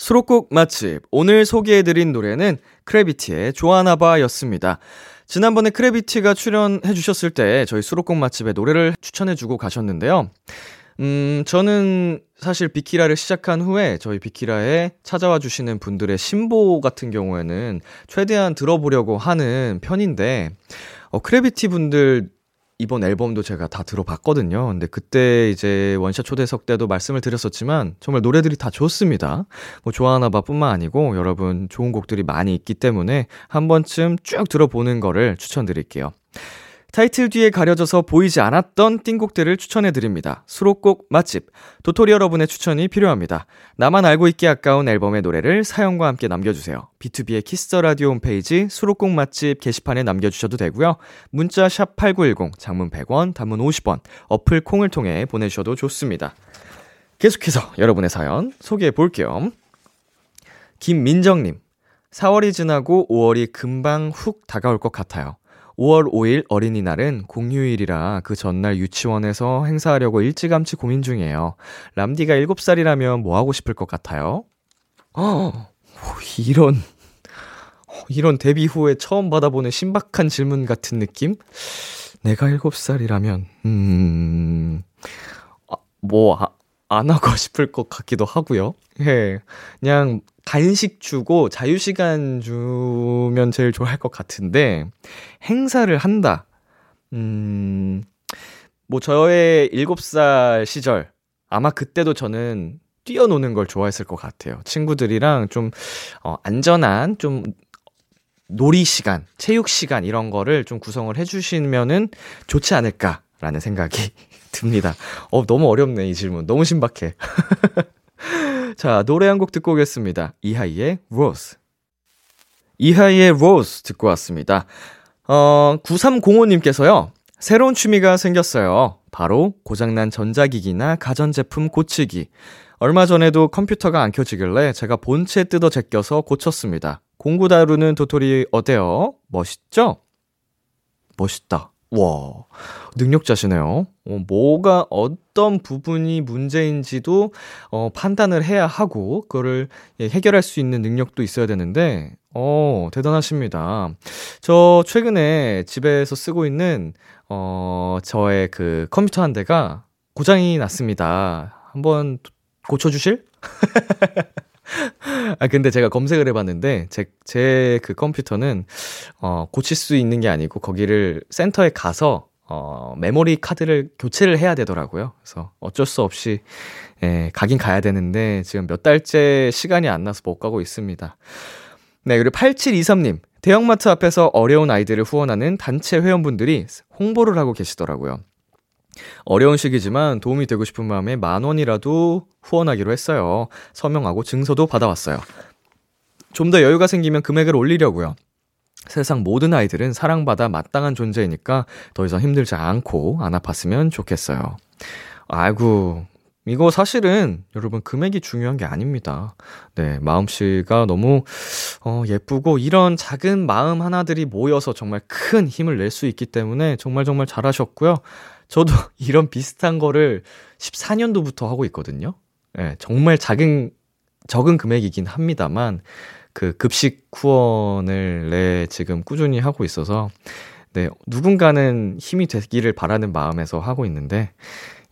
수록곡 맛집. 오늘 소개해드린 노래는 크래비티의 좋아하나봐 였습니다. 지난번에 크래비티가 출연해 주셨을 때 저희 수록곡 맛집의 노래를 추천해 주고 가셨는데요. 음, 저는 사실 비키라를 시작한 후에 저희 비키라에 찾아와 주시는 분들의 신보 같은 경우에는 최대한 들어보려고 하는 편인데, 어, 크래비티 분들 이번 앨범도 제가 다 들어봤거든요. 근데 그때 이제 원샷 초대석 때도 말씀을 드렸었지만 정말 노래들이 다 좋습니다. 뭐 좋아하나 봐 뿐만 아니고 여러분 좋은 곡들이 많이 있기 때문에 한 번쯤 쭉 들어보는 거를 추천드릴게요. 타이틀 뒤에 가려져서 보이지 않았던 띵곡들을 추천해드립니다. 수록곡 맛집. 도토리 여러분의 추천이 필요합니다. 나만 알고 있기 아까운 앨범의 노래를 사연과 함께 남겨주세요. 비투비의 키스 더 라디오 홈페이지 수록곡 맛집 게시판에 남겨주셔도 되고요. 문자 샵 8910, 장문 100원, 단문 50원, 어플 콩을 통해 보내주셔도 좋습니다. 계속해서 여러분의 사연 소개해 볼게요. 김민정님. 4월이 지나고 5월이 금방 훅 다가올 것 같아요. 5월 5일 어린이날은 공휴일이라 그 전날 유치원에서 행사하려고 일찌감치 고민 중이에요. 람디가 7살이라면 뭐 하고 싶을 것 같아요? 어, 이런, 이런 데뷔 후에 처음 받아보는 신박한 질문 같은 느낌? 내가 7살이라면, 음, 아, 뭐, 아, 안 하고 싶을 것 같기도 하고요. 예. 그냥 간식 주고 자유시간 주면 제일 좋아할 것 같은데, 행사를 한다. 음, 뭐, 저의 7살 시절, 아마 그때도 저는 뛰어노는 걸 좋아했을 것 같아요. 친구들이랑 좀, 어, 안전한, 좀, 놀이 시간, 체육 시간, 이런 거를 좀 구성을 해주시면은 좋지 않을까라는 생각이 듭니다. 어, 너무 어렵네, 이 질문. 너무 신박해. 자, 노래 한 곡 듣고 오겠습니다. 이하이의 Rose. 이하이의 Rose 듣고 왔습니다. 어, 9305님께서요. 새로운 취미가 생겼어요. 바로 고장난 전자기기나 가전제품 고치기. 얼마 전에도 컴퓨터가 안 켜지길래 제가 본체 뜯어 제껴서 고쳤습니다. 공구 다루는 도토리 어때요? 멋있죠? 멋있다. 와, 능력자시네요. 어, 뭐가 어떤 부분이 문제인지도 어, 판단을 해야 하고 그거를 예, 해결할 수 있는 능력도 있어야 되는데 어, 대단하십니다. 저 최근에 집에서 쓰고 있는 어, 저의 그 컴퓨터 한 대가 고장이 났습니다. 한번 고쳐 주실? 아, 근데 제가 검색을 해봤는데, 제, 제 그 컴퓨터는, 어, 고칠 수 있는 게 아니고, 거기를 센터에 가서, 어, 메모리 카드를 교체를 해야 되더라고요. 그래서 어쩔 수 없이, 예, 가긴 가야 되는데, 지금 몇 달째 시간이 안 나서 못 가고 있습니다. 네, 그리고 8723님. 대형마트 앞에서 어려운 아이들을 후원하는 단체 회원분들이 홍보를 하고 계시더라고요. 어려운 시기지만 도움이 되고 싶은 마음에 만 원이라도 후원하기로 했어요. 서명하고 증서도 받아왔어요. 좀 더 여유가 생기면 금액을 올리려고요. 세상 모든 아이들은 사랑받아 마땅한 존재이니까 더 이상 힘들지 않고 안 아팠으면 좋겠어요. 아이고, 이거 사실은 여러분 금액이 중요한 게 아닙니다. 네, 마음씨가 너무 어, 예쁘고 이런 작은 마음 하나들이 모여서 정말 큰 힘을 낼 수 있기 때문에 정말 정말 잘하셨고요. 저도 이런 비슷한 거를 14년도부터 하고 있거든요. 네, 정말 작은 적은 금액이긴 합니다만 그 급식 후원을 네, 지금 꾸준히 하고 있어서 네, 누군가는 힘이 되기를 바라는 마음에서 하고 있는데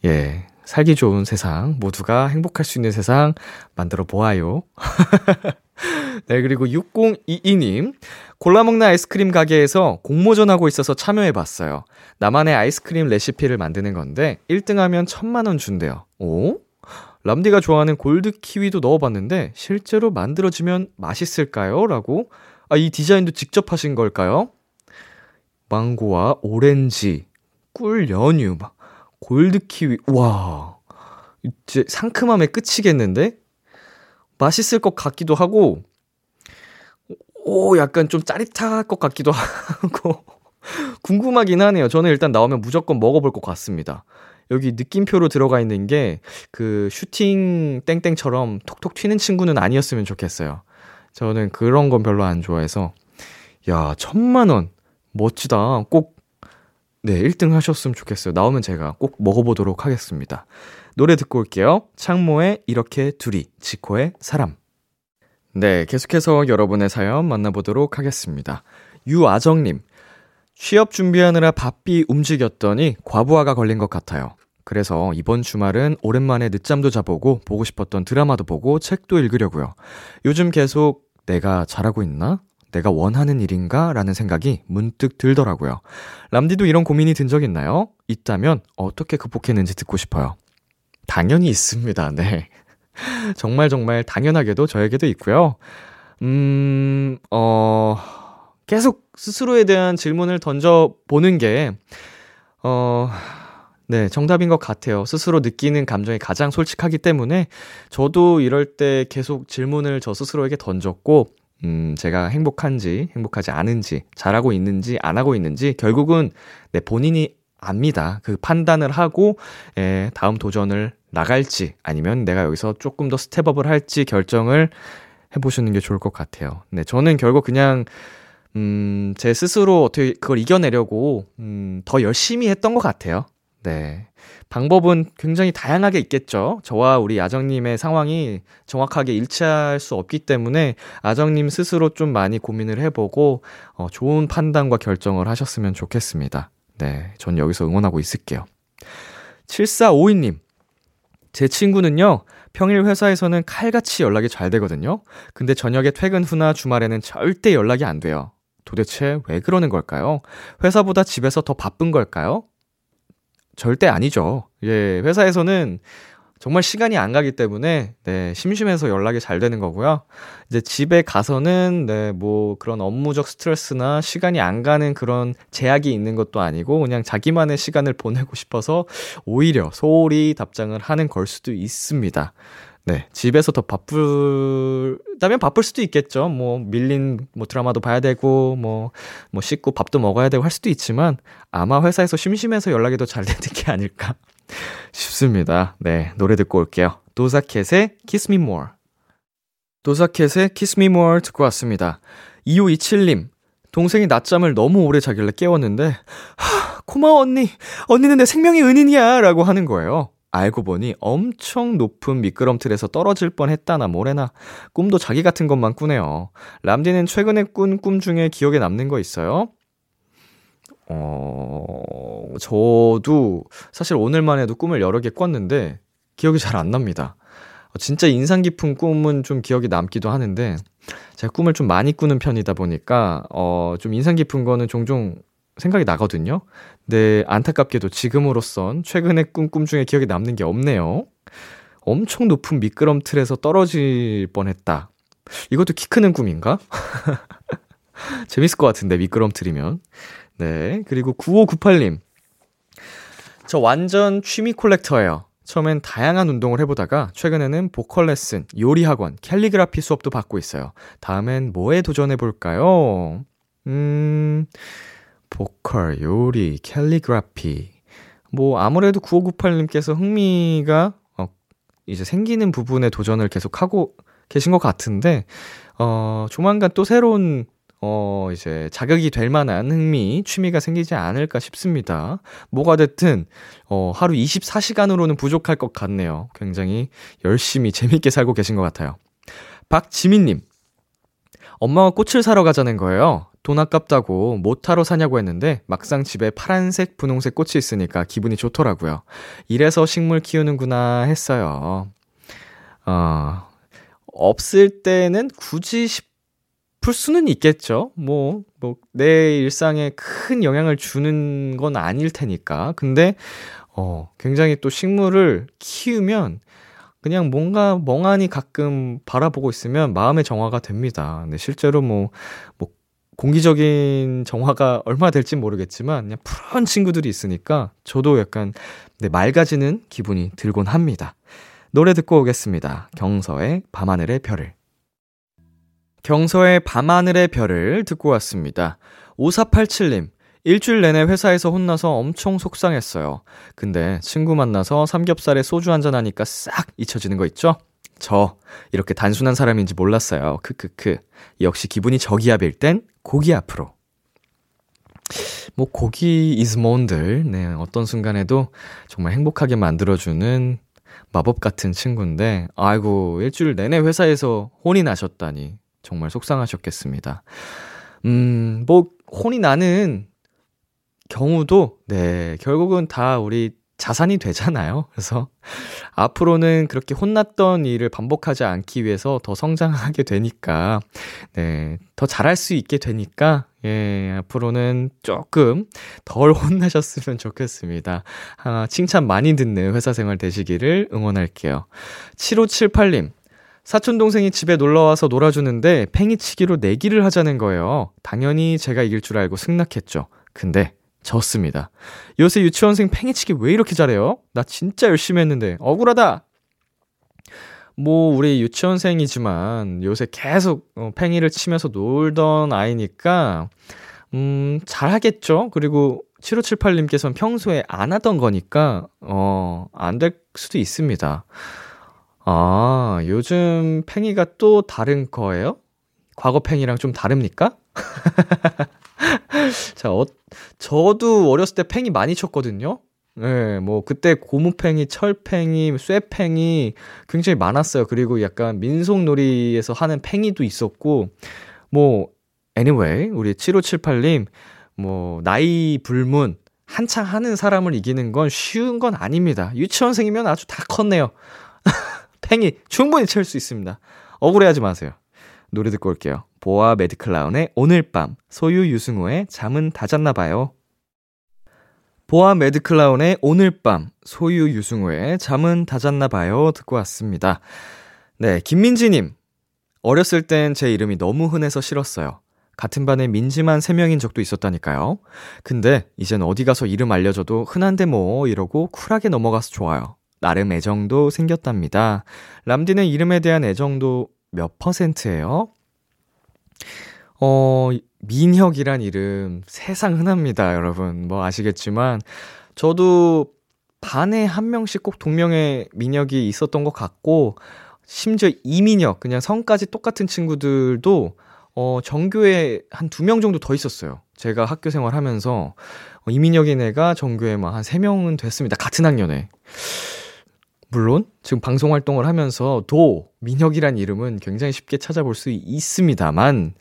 예, 살기 좋은 세상, 모두가 행복할 수 있는 세상 만들어 보아요. 네, 그리고 6022님. 골라먹는 아이스크림 가게에서 공모전하고 있어서 참여해봤어요. 나만의 아이스크림 레시피를 만드는 건데, 1등하면 천만원 준대요. 오? 람디가 좋아하는 골드 키위도 넣어봤는데, 실제로 만들어지면 맛있을까요? 라고? 아, 이 디자인도 직접 하신 걸까요? 망고와 오렌지, 꿀 연유, 막, 골드 키위, 와. 이제 상큼함의 끝이겠는데? 맛있을 것 같기도 하고, 오, 약간 좀 짜릿할 것 같기도 하고, 궁금하긴 하네요. 저는 일단 나오면 무조건 먹어볼 것 같습니다. 여기 느낌표로 들어가 있는 게, 그 슈팅 땡땡처럼 톡톡 튀는 친구는 아니었으면 좋겠어요. 저는 그런 건 별로 안 좋아해서, 야, 천만원. 멋지다. 꼭, 네, 1등 하셨으면 좋겠어요. 나오면 제가 꼭 먹어보도록 하겠습니다. 노래 듣고 올게요. 창모의 이렇게 둘이, 지코의 사람. 네, 계속해서 여러분의 사연 만나보도록 하겠습니다. 유아정님, 취업 준비하느라 바삐 움직였더니 과부하가 걸린 것 같아요. 그래서 이번 주말은 오랜만에 늦잠도 자보고 보고 싶었던 드라마도 보고 책도 읽으려고요. 요즘 계속 내가 잘하고 있나? 내가 원하는 일인가? 라는 생각이 문득 들더라고요. 람디도 이런 고민이 든 적 있나요? 있다면 어떻게 극복했는지 듣고 싶어요. 당연히 있습니다. 네. 정말 정말 당연하게도 저에게도 있고요. 음, 어, 계속 스스로에 대한 질문을 던져보는 게, 어, 네, 정답인 것 같아요. 스스로 느끼는 감정이 가장 솔직하기 때문에 저도 이럴 때 계속 질문을 저 스스로에게 던졌고, 음, 제가 행복한지, 행복하지 않은지, 잘하고 있는지, 안 하고 있는지, 결국은 내 본인이 압니다. 그 판단을 하고, 예, 다음 도전을 나갈지, 아니면 내가 여기서 조금 더 스텝업을 할지 결정을 해보시는 게 좋을 것 같아요. 네, 저는 결국 그냥, 음, 제 스스로 어떻게 그걸 이겨내려고, 음, 더 열심히 했던 것 같아요. 네. 방법은 굉장히 다양하게 있겠죠. 저와 우리 아정님의 상황이 정확하게 일치할 수 없기 때문에 아정님 스스로 좀 많이 고민을 해보고 어, 좋은 판단과 결정을 하셨으면 좋겠습니다. 네. 전 여기서 응원하고 있을게요. 7452님. 제 친구는요, 평일 회사에서는 칼같이 연락이 잘 되거든요. 근데 저녁에 퇴근 후나 주말에는 절대 연락이 안 돼요. 도대체 왜 그러는 걸까요? 회사보다 집에서 더 바쁜 걸까요? 절대 아니죠. 예, 회사에서는 정말 시간이 안 가기 때문에, 네, 심심해서 연락이 잘 되는 거고요. 이제 집에 가서는, 네, 뭐, 그런 업무적 스트레스나 시간이 안 가는 그런 제약이 있는 것도 아니고, 그냥 자기만의 시간을 보내고 싶어서 오히려 소홀히 답장을 하는 걸 수도 있습니다. 네, 집에서 더 바쁘다면 바쁠 수도 있겠죠. 뭐, 밀린, 뭐, 드라마도 봐야 되고, 뭐, 뭐, 씻고 밥도 먹어야 되고 할 수도 있지만, 아마 회사에서 심심해서 연락이 더 잘 되는 게 아닐까 싶습니다. 네, 노래 듣고 올게요. 도사켓의 Kiss Me More. 도사켓의 Kiss Me More 듣고 왔습니다. 2527님, 동생이 낮잠을 너무 오래 자길래 깨웠는데, 하, 고마워, 언니. 언니는 내 생명의 은인이야. 라고 하는 거예요. 알고 보니 엄청 높은 미끄럼틀에서 떨어질 뻔 했다나 뭐래나 꿈도 자기 같은 것만 꾸네요. 람디는 최근에 꾼 꿈 중에 기억에 남는 거 있어요? 어, 저도 사실 오늘만 해도 꿈을 여러 개 꿨는데 기억이 잘 안 납니다. 어, 진짜 인상 깊은 꿈은 좀 기억이 남기도 하는데 제가 꿈을 좀 많이 꾸는 편이다 보니까 어, 좀 인상 깊은 거는 종종 생각이 나거든요. 네, 안타깝게도 지금으로선 최근에 꾼 꿈 중에 기억에 남는 게 없네요. 엄청 높은 미끄럼 틀에서 떨어질 뻔했다. 이것도 키 크는 꿈인가? 재밌을 것 같은데, 미끄럼 틀이면. 네, 그리고 9598님. 저 완전 취미 콜렉터예요. 처음엔 다양한 운동을 해보다가 최근에는 보컬 레슨, 요리 학원, 캘리그라피 수업도 받고 있어요. 다음엔 뭐에 도전해볼까요? 음, 보컬, 요리, 캘리그라피. 뭐, 아무래도 9598님께서 흥미가, 어, 이제 생기는 부분에 도전을 계속 하고 계신 것 같은데, 어, 조만간 또 새로운, 어, 이제 자극이 될 만한 흥미, 취미가 생기지 않을까 싶습니다. 뭐가 됐든, 어, 하루 24시간으로는 부족할 것 같네요. 굉장히 열심히 재밌게 살고 계신 것 같아요. 박지민님. 엄마가 꽃을 사러 가자는 거예요. 돈 아깝다고 모타로 사냐고 했는데 막상 집에 파란색, 분홍색 꽃이 있으니까 기분이 좋더라고요. 이래서 식물 키우는구나 했어요. 어, 없을 때는 굳이 싶 을 수는 있겠죠. 뭐, 뭐, 내 일상에 큰 영향을 주는 건 아닐 테니까. 근데, 어, 굉장히 또 식물을 키우면 그냥 뭔가 멍하니 가끔 바라보고 있으면 마음의 정화가 됩니다. 근데 실제로 뭐, 뭐, 공기적인 정화가 얼마 될진 모르겠지만 그냥 푸른 친구들이 있으니까 저도 약간 네, 맑아지는 기분이 들곤 합니다. 노래 듣고 오겠습니다. 경서의 밤하늘의 별을. 경서의 밤하늘의 별을 듣고 왔습니다. 5487님, 일주일 내내 회사에서 혼나서 엄청 속상했어요. 근데 친구 만나서 삼겹살에 소주 한잔 하니까 싹 잊혀지는 거 있죠? 저 이렇게 단순한 사람인지 몰랐어요. 크크크. 역시 기분이 저기압일 땐 고기 앞으로. 뭐 고기 이즈몬들 네, 어떤 순간에도 정말 행복하게 만들어주는 마법 같은 친구인데 아이고 일주일 내내 회사에서 혼이 나셨다니 정말 속상하셨겠습니다. 음, 뭐 혼이 나는 경우도 네, 결국은 다 우리 자산이 되잖아요. 그래서 앞으로는 그렇게 혼났던 일을 반복하지 않기 위해서 더 성장하게 되니까, 네, 더 잘할 수 있게 되니까, 예, 앞으로는 조금 덜 혼나셨으면 좋겠습니다. 아, 칭찬 많이 듣는 회사 생활 되시기를 응원할게요. 7578님, 사촌 동생이 집에 놀러 와서 놀아주는데 팽이치기로 내기를 하자는 거예요. 당연히 제가 이길 줄 알고 승낙했죠. 근데 졌습니다. 요새 유치원생 팽이치기 왜 이렇게 잘해요? 나 진짜 열심히 했는데 억울하다. 뭐 우리 유치원생이지만 요새 계속 어, 팽이를 치면서 놀던 아이니까 음 잘하겠죠. 그리고 7578님께서는 평소에 안 하던 거니까 어 안 될 수도 있습니다. 아, 요즘 팽이가 또 다른 거예요? 과거 팽이랑 좀 다릅니까? 자, 어, 저도 어렸을 때 팽이 많이 쳤거든요. 네, 뭐, 그때 고무팽이, 철팽이, 쇠팽이 굉장히 많았어요. 그리고 약간 민속놀이에서 하는 팽이도 있었고, 뭐, anyway, 우리 7578님, 뭐, 나이 불문, 한창 하는 사람을 이기는 건 쉬운 건 아닙니다. 유치원생이면 아주 다 컸네요. 팽이 충분히 칠수 있습니다. 억울해하지 마세요. 노래 듣고 올게요. 보아 매드클라운의 오늘 밤, 소유 유승호의 잠은 다 잤나 봐요. 보아 매드클라운의 오늘 밤, 소유 유승호의 잠은 다 잤나 봐요. 듣고 왔습니다. 네, 김민지님. 어렸을 땐 제 이름이 너무 흔해서 싫었어요. 같은 반에 민지만 3명인 적도 있었다니까요. 근데 이젠 어디 가서 이름 알려줘도 흔한데 뭐 이러고 쿨하게 넘어가서 좋아요. 나름 애정도 생겼답니다. 람디는 이름에 대한 애정도 몇 퍼센트예요? 어, 민혁이란 이름 세상 흔합니다, 여러분. 뭐 아시겠지만 저도 반에 한 명씩 꼭 동명의 민혁이 있었던 것 같고 심지어 이민혁 그냥 성까지 똑같은 친구들도 어, 정교에 한 두 명 정도 더 있었어요. 제가 학교 생활하면서 어, 이민혁인 애가 정교에 막 한 세 명은 됐습니다. 같은 학년에. 물론 지금 방송 활동을 하면서도 민혁이란 이름은 굉장히 쉽게 찾아볼 수 있습니다만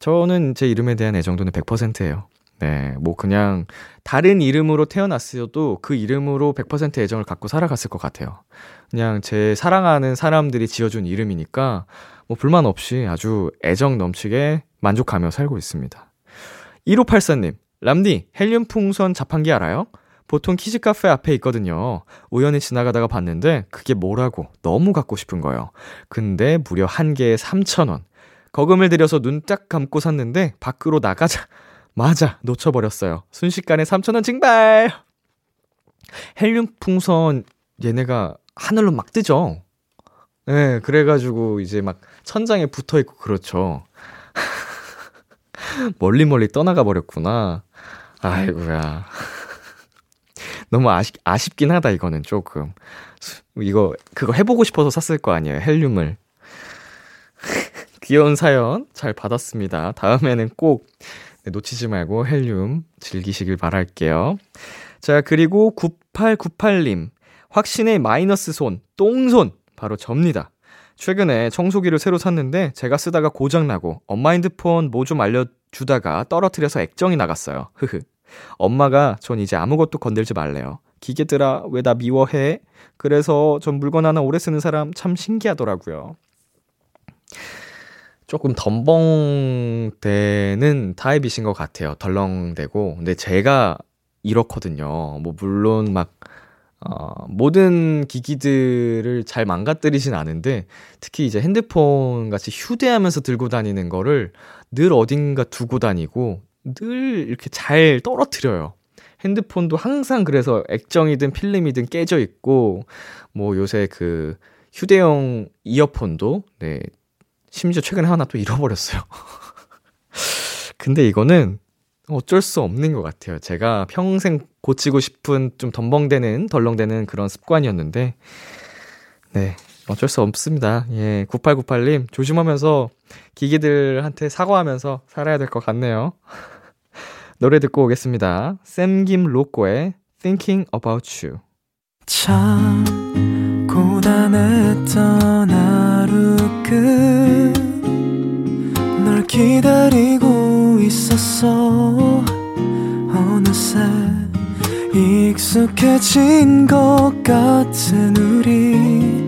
저는 제 이름에 대한 애정도는 100%예요. 네, 뭐 그냥 다른 이름으로 태어났어도 그 이름으로 100% 애정을 갖고 살아갔을 것 같아요. 그냥 제 사랑하는 사람들이 지어준 이름이니까 뭐 불만 없이 아주 애정 넘치게 만족하며 살고 있습니다. 1584님, 람디, 헬륨 풍선 자판기 알아요? 보통 키즈 카페 앞에 있거든요. 우연히 지나가다가 봤는데 그게 뭐라고 너무 갖고 싶은 거예요. 근데 무려 한 개에 3,000원. 거금을 들여서 눈 딱 감고 샀는데 밖으로 나가자마자 놓쳐버렸어요. 순식간에 3,000원 증발! 헬륨 풍선 얘네가 하늘로 막 뜨죠? 예, 네, 그래가지고 이제 막 천장에 붙어 있고 그렇죠. 멀리 멀리 떠나가 버렸구나. 아이고야. 너무 아쉽, 아쉽긴 하다, 이거는 조금. 이거, 그거 해보고 싶어서 샀을 거 아니에요, 헬륨을. 귀여운 사연 잘 받았습니다. 다음에는 꼭 네, 놓치지 말고 헬륨 즐기시길 바랄게요. 자, 그리고 9898님. 확신의 마이너스 손, 똥손. 바로 접니다. 최근에 청소기를 새로 샀는데 제가 쓰다가 고장나고 엄마 핸드폰 뭐 좀 알려주다가 떨어뜨려서 액정이 나갔어요. 흐흐. 엄마가 전 이제 아무것도 건들지 말래요. 기계들아, 왜 나 미워해? 그래서 전 물건 하나 오래 쓰는 사람 참 신기하더라고요. 조금 덤벙대는 타입이신 것 같아요. 덜렁대고. 근데 제가 이렇거든요. 뭐, 물론 막, 어, 모든 기기들을 잘 망가뜨리진 않은데, 특히 이제 핸드폰 같이 휴대하면서 들고 다니는 거를 늘 어딘가 두고 다니고, 늘 이렇게 잘 떨어뜨려요. 핸드폰도 항상 그래서 액정이든 필름이든 깨져 있고, 뭐 요새 그 휴대용 이어폰도, 네, 심지어 최근에 하나 또 잃어버렸어요. 근데 이거는 어쩔 수 없는 것 같아요. 제가 평생 고치고 싶은 좀 덤벙대는, 덜렁대는 그런 습관이었는데, 네, 어쩔 수 없습니다. 예, 9898님, 조심하면서 기기들한테 사과하면서 살아야 될 것 같네요. 노래 듣고 오겠습니다. 샘김 로꼬의 Thinking About You. 참 고단했던 하루 끝널 기다리고 있었어 어느새 익숙해진 것 같은 우리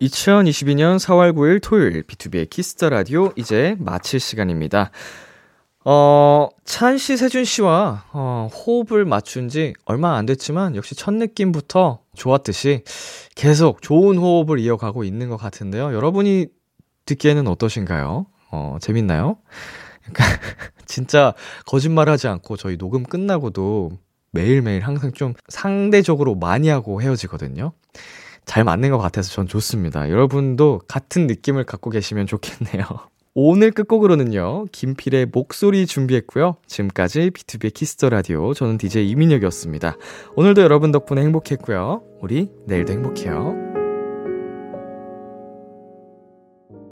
2022년 4월 9일 토요일 비투비의 키스 더 라디오 이제 마칠 시간입니다. 어, 찬 씨, 세준 씨와 어, 호흡을 맞춘 지 얼마 안 됐지만 역시 첫 느낌부터 좋았듯이 계속 좋은 호흡을 이어가고 있는 것 같은데요. 여러분이 듣기에는 어떠신가요? 어, 재밌나요? 그러니까 진짜 거짓말 하지 않고 저희 녹음 끝나고도 매일매일 항상 좀 상대적으로 많이 하고 헤어지거든요. 잘 맞는 것 같아서 전 좋습니다. 여러분도 같은 느낌을 갖고 계시면 좋겠네요. 오늘 끝곡으로는요, 김필의 목소리 준비했고요. 지금까지 비투비의 키스 더 라디오, 저는 DJ 이민혁이었습니다. 오늘도 여러분 덕분에 행복했고요. 우리 내일도 행복해요.